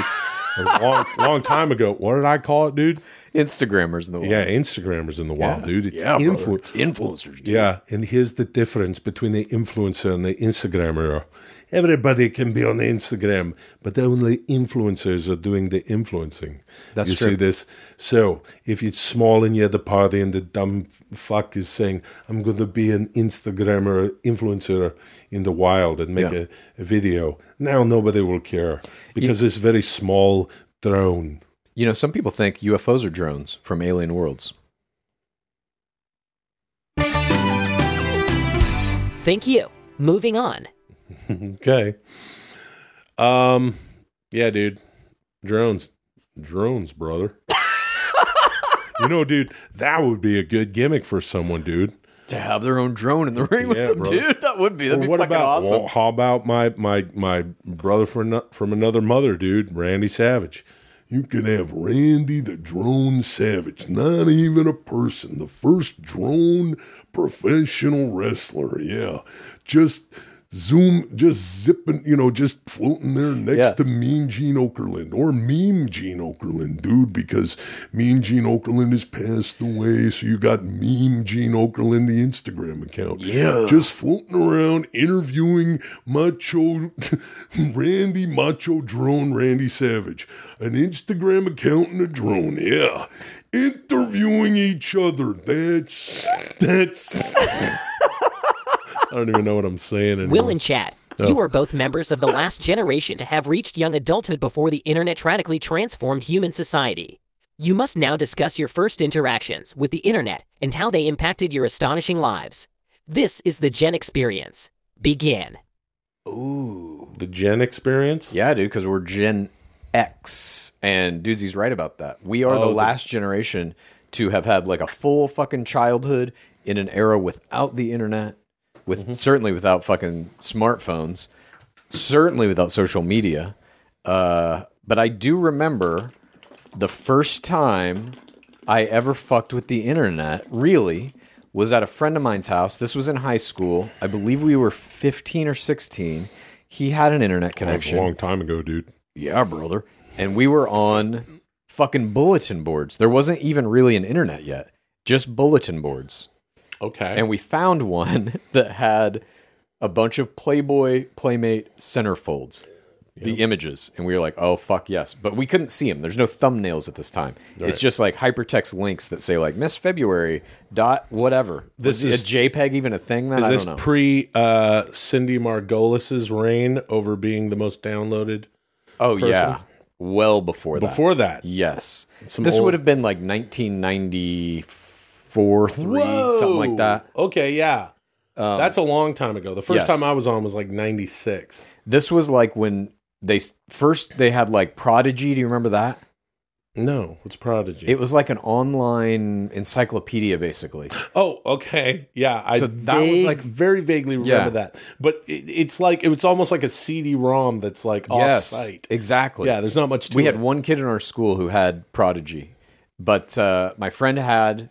Speaker 2: a long, long time ago. What did I call it, dude?
Speaker 1: Instagrammers in the wild.
Speaker 2: Yeah, Instagrammers in the wild, dude. It's
Speaker 1: yeah,
Speaker 2: influ-
Speaker 1: it's influencers. Dude.
Speaker 2: Yeah, and here's the difference between the influencer and the Instagrammer. Everybody can be on Instagram, but only influencers are doing the influencing.
Speaker 1: That's
Speaker 2: you
Speaker 1: true.
Speaker 2: see this? So if it's small and you're at the party and the dumb fuck is saying, I'm going to be an Instagrammer influencer in the wild and make
Speaker 1: Yeah.
Speaker 2: a, a video, now nobody will care because it's very small drone.
Speaker 1: You know, some people think UFOs are drones from alien worlds.
Speaker 4: Thank you. Moving on.
Speaker 6: Okay. Um, yeah, dude. Drones. Drones, brother.
Speaker 2: You know, dude, that would be a good gimmick for someone, dude.
Speaker 1: To have their own drone in the ring with them,
Speaker 2: brother.
Speaker 1: dude. That would be that'd
Speaker 2: Or
Speaker 1: be
Speaker 2: what
Speaker 1: fucking
Speaker 2: about
Speaker 1: awesome.
Speaker 2: well, how about my my my brother from from another mother, dude, Randy Savage?
Speaker 7: You can have Randy the Drone Savage, not even a person, the first drone professional wrestler. Yeah, just
Speaker 8: zoom, just zipping, you know, just floating there next
Speaker 1: Yeah.
Speaker 8: to Mean Gene Okerlund or Meme Gene Okerlund, dude, because Mean Gene Okerlund has passed away. So you got Meme Gene Okerlund, the Instagram account.
Speaker 1: Yeah.
Speaker 8: Just floating around interviewing Macho Randy Macho Drone Randy Savage, an Instagram account and a drone. Yeah. Interviewing each other. That's that's
Speaker 2: I don't even know what I'm saying anymore.
Speaker 4: Will and Chad, you oh. are both members of the last generation to have reached young adulthood before the internet radically transformed human society. You must now discuss your first interactions with the internet and how they impacted your astonishing lives. This is the Gen Xperience. Begin.
Speaker 1: Ooh.
Speaker 2: the Gen Xperience?
Speaker 1: Yeah, dude, because we're Gen X, and Dudesy right about that. We are
Speaker 2: Oh,
Speaker 1: the
Speaker 2: the-
Speaker 1: last generation to have had like a full fucking childhood in an era without the internet, with
Speaker 2: Mm-hmm.
Speaker 1: certainly without fucking smartphones, certainly without social media. Uh, but I do remember the first time I ever fucked with the internet, really, was at a friend of mine's house. This was in high school. I believe we were 15 or 16. He had an internet
Speaker 8: That's a long time ago, dude.
Speaker 1: Yeah, brother. And we were on fucking bulletin boards. There wasn't even really an internet yet, just bulletin boards.
Speaker 2: Okay.
Speaker 1: And we found one that had a bunch of Playboy Playmate centerfolds, the images. And we were like, oh, fuck yes. But we couldn't see them. There's no thumbnails at this time. It's just like hypertext links that say, like, Miss February dot whatever.
Speaker 2: This
Speaker 1: Was
Speaker 2: is-
Speaker 1: a JPEG even a thing then?
Speaker 2: is
Speaker 1: I
Speaker 2: this
Speaker 1: don't know.
Speaker 2: pre uh, Cindy Margolis's reign over being the most downloaded?
Speaker 1: oh,
Speaker 2: person?
Speaker 1: yeah. Well before that.
Speaker 2: Before that,
Speaker 1: Yes.
Speaker 2: Some
Speaker 1: this
Speaker 2: old-
Speaker 1: would have been like 1994, 3, something like that. Um,
Speaker 2: Okay, yeah. That's a long time ago. The first
Speaker 1: yes.
Speaker 2: time I was on was like 96.
Speaker 1: This was like when they first they had like Prodigy, do you remember that?
Speaker 2: No, it's Prodigy.
Speaker 1: It was like an online encyclopedia basically.
Speaker 2: oh, okay. Yeah, I
Speaker 1: So that was like-
Speaker 2: very vaguely remember
Speaker 1: Yeah.
Speaker 2: that. But it, it's like it was almost like a CD-ROM that's like
Speaker 1: yes.
Speaker 2: off-site.
Speaker 1: Exactly.
Speaker 2: Yeah, there's not much to
Speaker 1: we
Speaker 2: it.
Speaker 1: had one kid in our school who had Prodigy, but uh, my friend had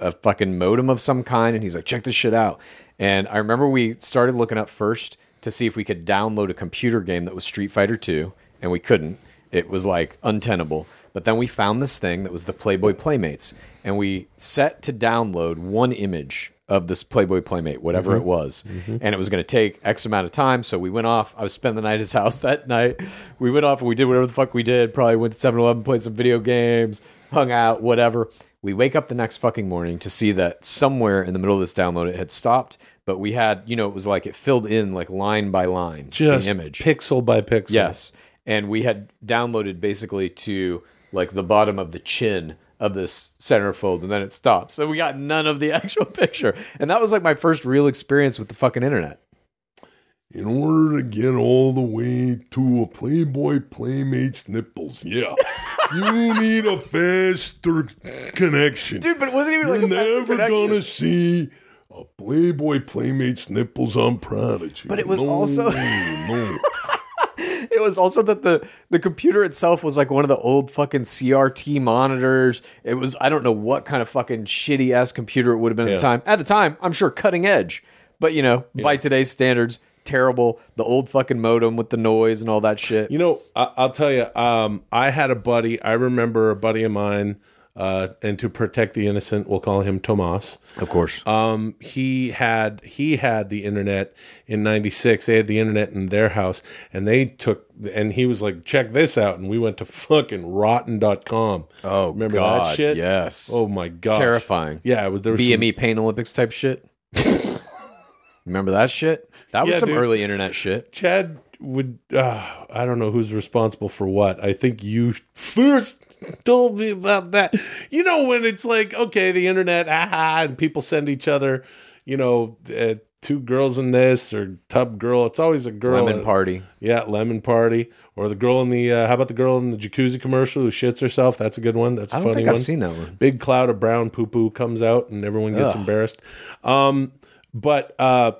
Speaker 1: a fucking modem of some kind, and he's like, "Check this shit out." And I remember we started looking up first to see if we could download a computer game that was Street Fighter Two, and we couldn't. It was like untenable. But then we found this thing that was the Playboy Playmates, and we set to download one image of this Playboy Playmate, whatever it mm-hmm. was. Mm-hmm. And it was going to take X amount of time. So we went off. I was spending the night at his house that night. We went off and we did whatever the fuck we did. Probably went to 7 Eleven, played some video games, hung out, whatever. We wake up the next fucking morning to see that somewhere in the middle of this download it had stopped. But we had, you know, it was like it filled in like line by line
Speaker 2: just
Speaker 1: the image.
Speaker 2: pixel by pixel.
Speaker 1: Yes. And we had downloaded basically to like the bottom of the chin of this centerfold and then it stopped. So we got none of the actual picture. And that was like my first real experience with the fucking internet.
Speaker 8: In order to get all the way to a Playboy Playmate's nipples, yeah, you need a faster connection.
Speaker 1: Dude, but it wasn't even
Speaker 8: You're
Speaker 1: like
Speaker 8: never gonna see a Playboy Playmate's nipples on Prodigy.
Speaker 1: But it was
Speaker 8: No,
Speaker 1: also-
Speaker 8: no.
Speaker 1: It was also that the the computer itself was like one of the old fucking CRT monitors. It was I don't know what kind of fucking shitty ass computer it would have been at the time. At the time, I'm sure cutting edge, but you know, by today's standards, terrible. The old fucking modem with the noise and all that shit.
Speaker 2: You know, I, I'll tell you. Um, I had a buddy. I remember a buddy of mine, uh, and to protect the innocent, we'll call him Tomas.
Speaker 1: of course.
Speaker 2: Um, he had he had the internet in '96. They had the internet in their house, and they took and he was like, "Check this out," and we went to fucking rotten.com.
Speaker 1: Oh,
Speaker 2: remember
Speaker 1: God,
Speaker 2: that shit?
Speaker 1: yes.
Speaker 2: Oh my god,
Speaker 1: Terrifying.
Speaker 2: Yeah, was- there was some-
Speaker 1: BME Pain Olympics type shit. Remember that shit? That was
Speaker 2: Yeah,
Speaker 1: some
Speaker 2: dude.
Speaker 1: early internet shit.
Speaker 2: Chad would. Uh, I don't know who's responsible for what. I think you first told me about that. You know when it's like, okay, the internet, aha, and people send each other, you know, uh, two girls in this or tub girl. It's always a girl.
Speaker 1: Lemon party.
Speaker 2: Yeah, lemon party. Or the girl in the. Uh, how about the girl in the jacuzzi commercial who shits herself? That's a good one. That's a
Speaker 1: I don't
Speaker 2: funny
Speaker 1: think I've
Speaker 2: one.
Speaker 1: seen that one.
Speaker 2: Big cloud of brown poo poo comes out and everyone gets
Speaker 1: Ugh.
Speaker 2: embarrassed. Um, but uh,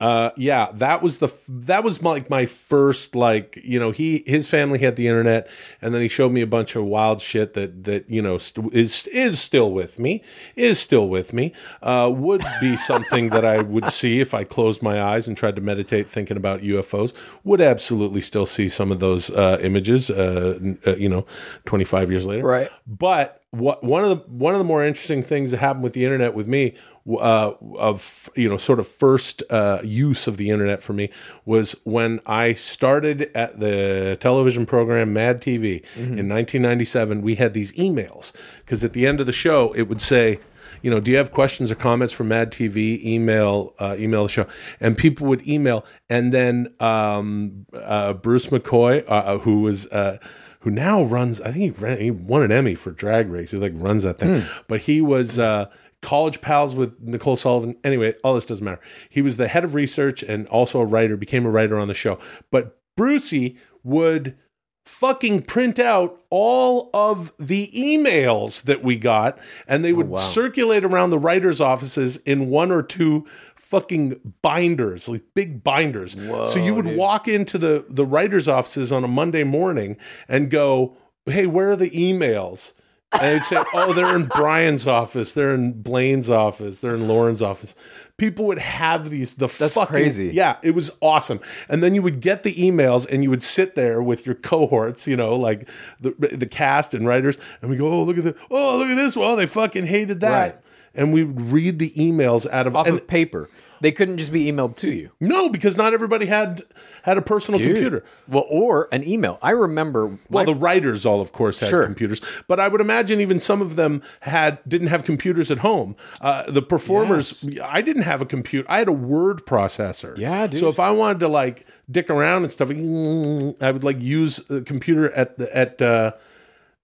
Speaker 2: Uh, yeah, that was the f- that was my, like my first like you know he his family had the internet, and then he showed me a bunch of wild shit that that you know st- is is still with me, is still with me. Uh, would be something that I would see if I closed my eyes and tried to meditate thinking about UFOs. Would absolutely still see some of those uh, images. Uh, n- uh, you know, twenty five years later,
Speaker 1: Right.
Speaker 2: but what one of the one of the more interesting things that happened with the internet with me uh, of you know sort of first uh, use of the internet for me was when I started at the television program Mad TV in 1997. We had these emails because at the end of the show it would say. You know, do you have questions or comments for Mad TV? Email, uh, email the show, and people would email, and then um, uh, Bruce McCoy, uh, who was uh, who now runs. I think he, ran, he won an Emmy for Drag Race. He like runs that thing. But he was uh, college pals with Nicole Sullivan. Anyway, all this doesn't matter. He was the head of research and also a writer. Became a writer on the show. But Brucey would fucking print out all of the emails that we got and they would circulate around the writers offices in one or two fucking binders like big binders. So you would walk into the the writers offices on a monday morning and go hey where are the emails? And they'd say oh they're in brian's office they're in blaine's office they're in lauren's office. People would have these the
Speaker 1: That's
Speaker 2: fucking
Speaker 1: crazy.
Speaker 2: yeah it was awesome. And then you would get the emails and you would sit there with your cohorts you know like the the cast and writers and we go oh look at this oh look at this well oh, they fucking hated that.
Speaker 1: Right.
Speaker 2: And we would read the emails out of
Speaker 1: Off
Speaker 2: and,
Speaker 1: of paper. They couldn't just be emailed to you.
Speaker 2: no because not everybody had had a personal computer
Speaker 1: Well, or an email. I remember.
Speaker 2: well the writers all of course had
Speaker 1: Sure.
Speaker 2: computers but i would imagine even some of them had didn't have computers at home uh, the performers i didn't have a computer i had a word processor
Speaker 1: Yeah, dude.
Speaker 2: so if i wanted to like dick around and stuff i would like use the computer at the at uh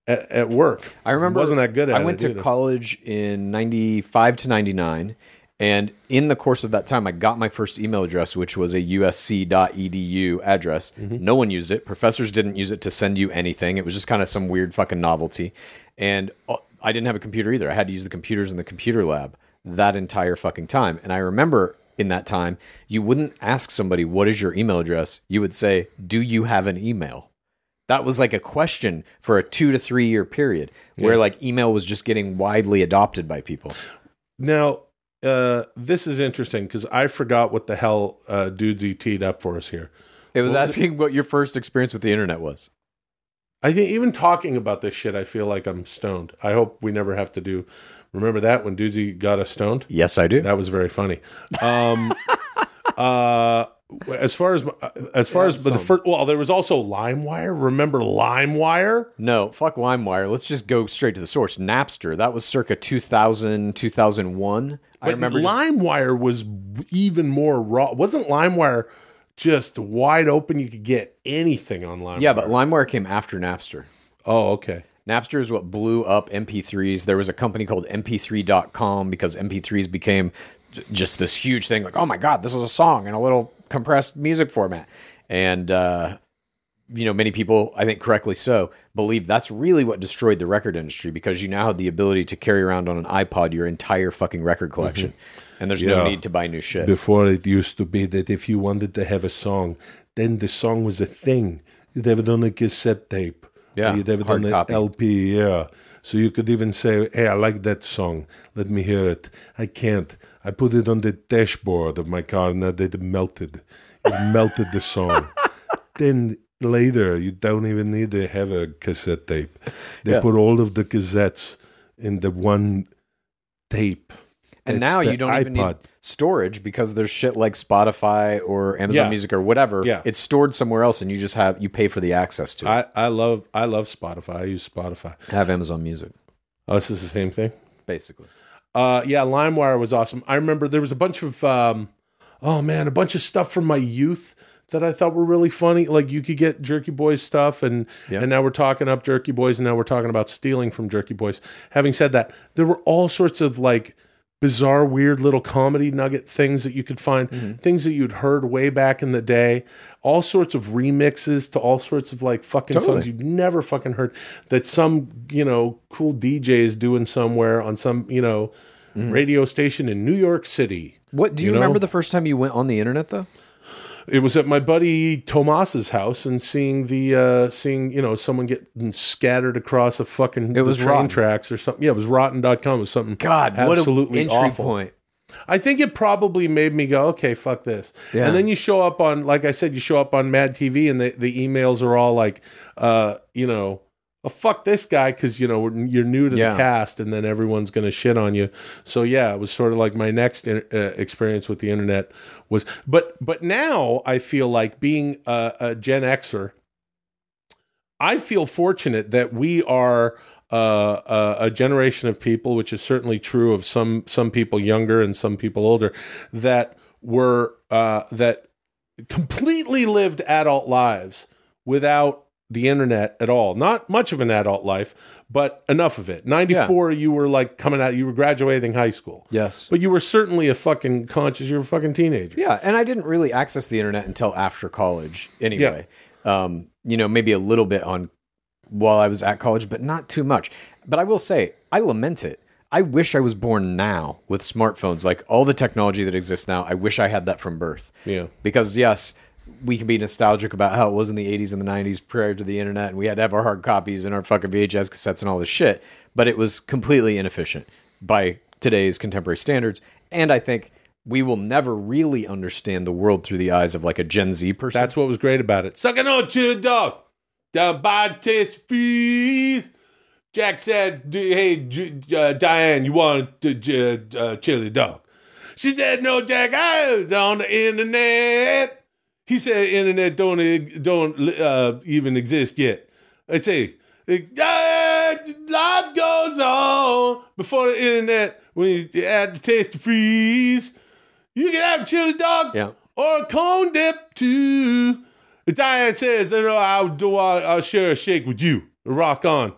Speaker 2: at, at work
Speaker 1: I remember
Speaker 2: wasn't that good at
Speaker 1: I went to
Speaker 2: either.
Speaker 1: college in 95 to 99 and in the course of that time I got my first email address which was a usc.edu address.
Speaker 2: Mm-hmm.
Speaker 1: No one used it. Professors didn't use it to send you anything. It was just kind of some weird fucking novelty. And uh, I didn't have a computer either. I had to use the computers in the computer lab that entire fucking time. And I remember in that time you wouldn't ask somebody what is your email address. You would say, "Do you have an email?" That was like a question for a two to three year period where like email was just getting widely adopted by people.
Speaker 2: Now, uh, this is interesting because I forgot what the hell uh, Dudesy teed up for us here.
Speaker 1: It was
Speaker 2: What was
Speaker 1: asking what your first experience with the internet was.
Speaker 2: I think even talking about this shit, I feel like I'm stoned. I hope we never have to do. Remember that when Dudesy got us stoned?
Speaker 1: Yes, I do.
Speaker 2: That was very funny. Um, uh, as far as uh, as far as but the first, well, there was also LimeWire. Remember LimeWire?
Speaker 1: no, fuck LimeWire. Let's just go straight to the source. Napster. That was circa 2000, 2001. I remember.
Speaker 2: LimeWire was even more raw. Wasn't LimeWire just wide open? You could get anything on LimeWire.
Speaker 1: yeah, but LimeWire came after Napster.
Speaker 2: oh, okay.
Speaker 1: Napster is what blew up MP3s. There was a company called MP3.com because MP3s became just this huge thing. Like, oh my god, this is a song in a little compressed music format, and uh, you know, many people, I think correctly so, believe that's really what destroyed the record industry because you now have the ability to carry around on an iPod your entire fucking record collection, and there's no need to buy new shit.
Speaker 8: Before it used to be that if you wanted to have a song, then the song was a thing. You'd have it on a cassette tape.
Speaker 1: Yeah,
Speaker 8: Or you'd have it
Speaker 1: hard
Speaker 8: on an LP, yeah. So you could even say, hey, I like that song. Let me hear it. I can't. I put it on the dashboard of my car and that it melted. It melted the song. then later, you don't even need to have a cassette tape. They
Speaker 1: Yeah.
Speaker 8: put all of the cassettes in the one tape.
Speaker 1: and
Speaker 8: That's
Speaker 1: now you don't even need storage because there's shit like Spotify or Amazon
Speaker 2: Yeah.
Speaker 1: Music or whatever.
Speaker 2: Yeah.
Speaker 1: It's stored somewhere else and you just have you pay for the access to it.
Speaker 2: I, I love I love Spotify. I use Spotify.
Speaker 1: I have Amazon Music,
Speaker 2: Oh, this is the same thing.
Speaker 1: basically.
Speaker 2: Uh, yeah, LimeWire was awesome. I remember there was a bunch of, um, oh man, a bunch of stuff from my youth that I thought were really funny. Like you could get Jerky Boys stuff, and
Speaker 1: Yeah.
Speaker 2: and now we're talking up Jerky Boys, and now we're talking about stealing from Jerky Boys. Having said that, there were all sorts of like bizarre, weird little comedy nugget things that you could find, mm-hmm. things that you'd heard way back in the day, all sorts of remixes to all sorts of like fucking songs you'd never fucking heard that some, you know, cool DJ is doing somewhere on some, you know, mm-hmm. radio station in New York City.
Speaker 1: What do you,
Speaker 2: You know?
Speaker 1: remember the first time you went on the internet though?
Speaker 2: It was at my buddy Tomas's house and seeing the uh seeing, you know, someone getting scattered across a fucking
Speaker 1: It was
Speaker 2: the train
Speaker 1: rotten.
Speaker 2: tracks or something. Yeah, it was rotten.com. It was something
Speaker 1: God,
Speaker 2: absolutely
Speaker 1: what
Speaker 2: awful.
Speaker 1: point.
Speaker 2: I think it probably made me go, okay, fuck this.
Speaker 1: Yeah.
Speaker 2: And then you show up on, like I said, you show up on Mad TV, and the, the emails are all like, uh, you know, oh, fuck this guy because you know you're new to
Speaker 1: Yeah.
Speaker 2: the cast, and then everyone's gonna shit on you. So yeah, it was sort of like my next in, uh, experience with the internet was, but but now I feel like being a, a Gen Xer. I feel fortunate that we are uh, a, a generation of people, which is certainly true of some some people younger and some people older, that were uh, that completely lived adult lives without the internet at all. Not much of an adult life, but enough of it. Ninety four, you were like coming out, you were graduating high school.
Speaker 1: Yes.
Speaker 2: But you were certainly a fucking conscious. You were a fucking teenager.
Speaker 1: Yeah, and I didn't really access the internet until after college anyway. Um, you know, maybe a little bit on while I was at college, but not too much. But I will say, I lament it. I wish I was born now with smartphones, like all the technology that exists now. I wish I had that from birth.
Speaker 2: Yeah.
Speaker 1: Because yes, we can be nostalgic about how it was in the 80s and the 90s prior to the internet, and we had to have our hard copies and our fucking VHS cassettes and all this shit. But it was completely inefficient by today's contemporary standards. And I think we will never really understand the world through the eyes of like a Gen Z person.
Speaker 2: That's what was great about it. Sucking on chili dog. Down by taste freeze. Jack said, "D- "Hey, uh, Diane, you want the j- uh, chili dog?" She said, "No, Jack, I was on the internet." He said, "Internet don't don't uh, even exist yet." I say, "Life goes on before the internet. When you add the taste of freeze, you can have a chili dog."
Speaker 1: Yeah.
Speaker 2: or a cone dip too. Diane says, "No, no, I'll do. I'll, I'll share a shake with you. Rock on."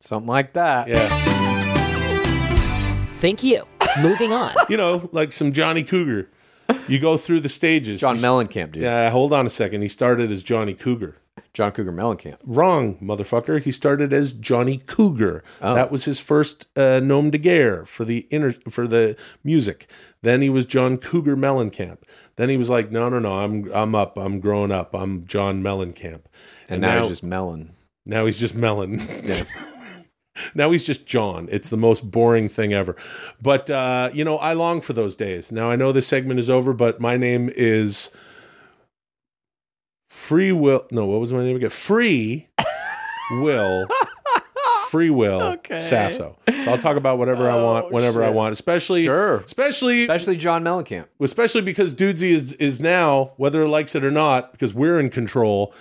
Speaker 1: Something like that.
Speaker 2: Yeah,
Speaker 4: Thank you. Moving on.
Speaker 2: you know, like some Johnny Cougar. You go through the stages.
Speaker 1: John Mellencamp, dude.
Speaker 2: Yeah, hold on a second. He started as Johnny Cougar.
Speaker 1: John Cougar Mellencamp.
Speaker 2: Wrong, motherfucker. He started as Johnny Cougar.
Speaker 1: Oh.
Speaker 2: That was his first uh, nom de guerre for the inter- for the music. Then he was John Cougar Mellencamp. Then he was like, no, no, no. I'm I'm up. I'm growing up. I'm John Mellencamp.
Speaker 1: And, now, he's just Mellon.
Speaker 2: Now he's just Melon.
Speaker 1: Yeah.
Speaker 2: now he's just John. It's the most boring thing ever. But uh, you know, I long for those days. Now I know this segment is over, but my name is Free Will. No, what was my name again? Free Will. Free Will Sasso. So I'll talk about whatever I want, whenever I want, especially,
Speaker 1: Sure.
Speaker 2: especially,
Speaker 1: Especially John Mellencamp.
Speaker 2: especially because Dudesy is is now, whether it likes it or not, because we're in control,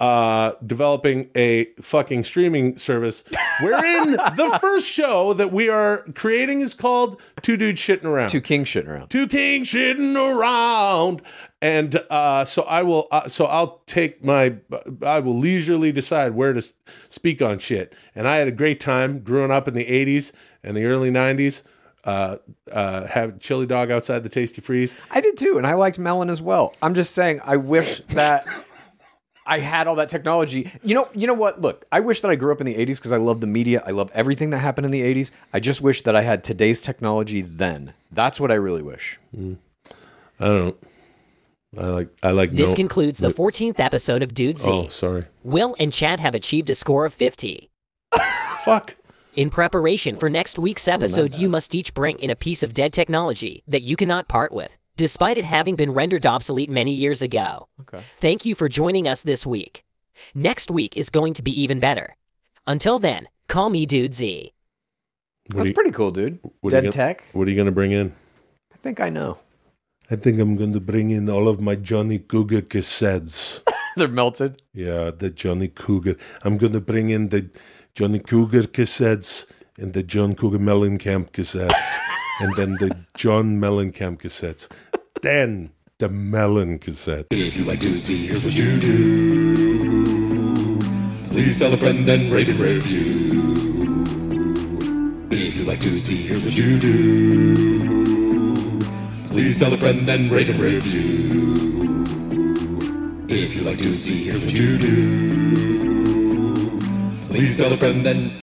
Speaker 2: uh, developing a fucking streaming service. Wherein the first show that we are creating is called Two Dudes Shitting Around.
Speaker 1: Two king shitting around.
Speaker 2: Two kings shitting around, and uh, so I will. Uh, so I'll take my. I will leisurely decide where to speak on shit. And I had a great time growing up in the '80s and the early '90s. Uh, uh, have chili dog outside the Tasty Freeze.
Speaker 1: I did too, and I liked Melon as well. I'm just saying, I wish that I had all that technology. You know, you know what? Look, I wish that I grew up in the '80s because I love the media. I love everything that happened in the '80s. I just wish that I had today's technology then. That's what I really wish.
Speaker 2: I don't. I like. I like.
Speaker 4: This
Speaker 2: no,
Speaker 4: concludes the 14th episode of Dudesy.
Speaker 2: Oh, sorry.
Speaker 4: Will and Chad have achieved a score of 50.
Speaker 2: Fuck.
Speaker 4: In preparation for next week's episode, you must each bring in a piece of dead technology that you cannot part with, despite it having been rendered obsolete many years ago.
Speaker 1: Okay.
Speaker 4: Thank you for joining us this week. Next week is going to be even better. Until then, call me Dudesy.
Speaker 2: What
Speaker 1: That's
Speaker 2: you-
Speaker 1: pretty cool, dude.
Speaker 2: what are you
Speaker 1: Dead
Speaker 2: gonna-
Speaker 1: tech.
Speaker 2: What are you going to bring in?
Speaker 1: I think I know.
Speaker 8: I think I'm going to bring in all of my Johnny Cougar cassettes.
Speaker 1: They're melted.
Speaker 8: Yeah, the Johnny Cougar. I'm going to bring in the Johnny Cougar cassettes and the John Cougar Mellencamp cassettes, and then the John Mellencamp cassettes. Then the Melon cassette.
Speaker 9: If you like Dude here's what you do. Please tell a friend and rate and review. If you like Dudesy, here's what you do. Please tell a friend and rate and review. If you like Dudesy, here's what you do. Please tell a friend and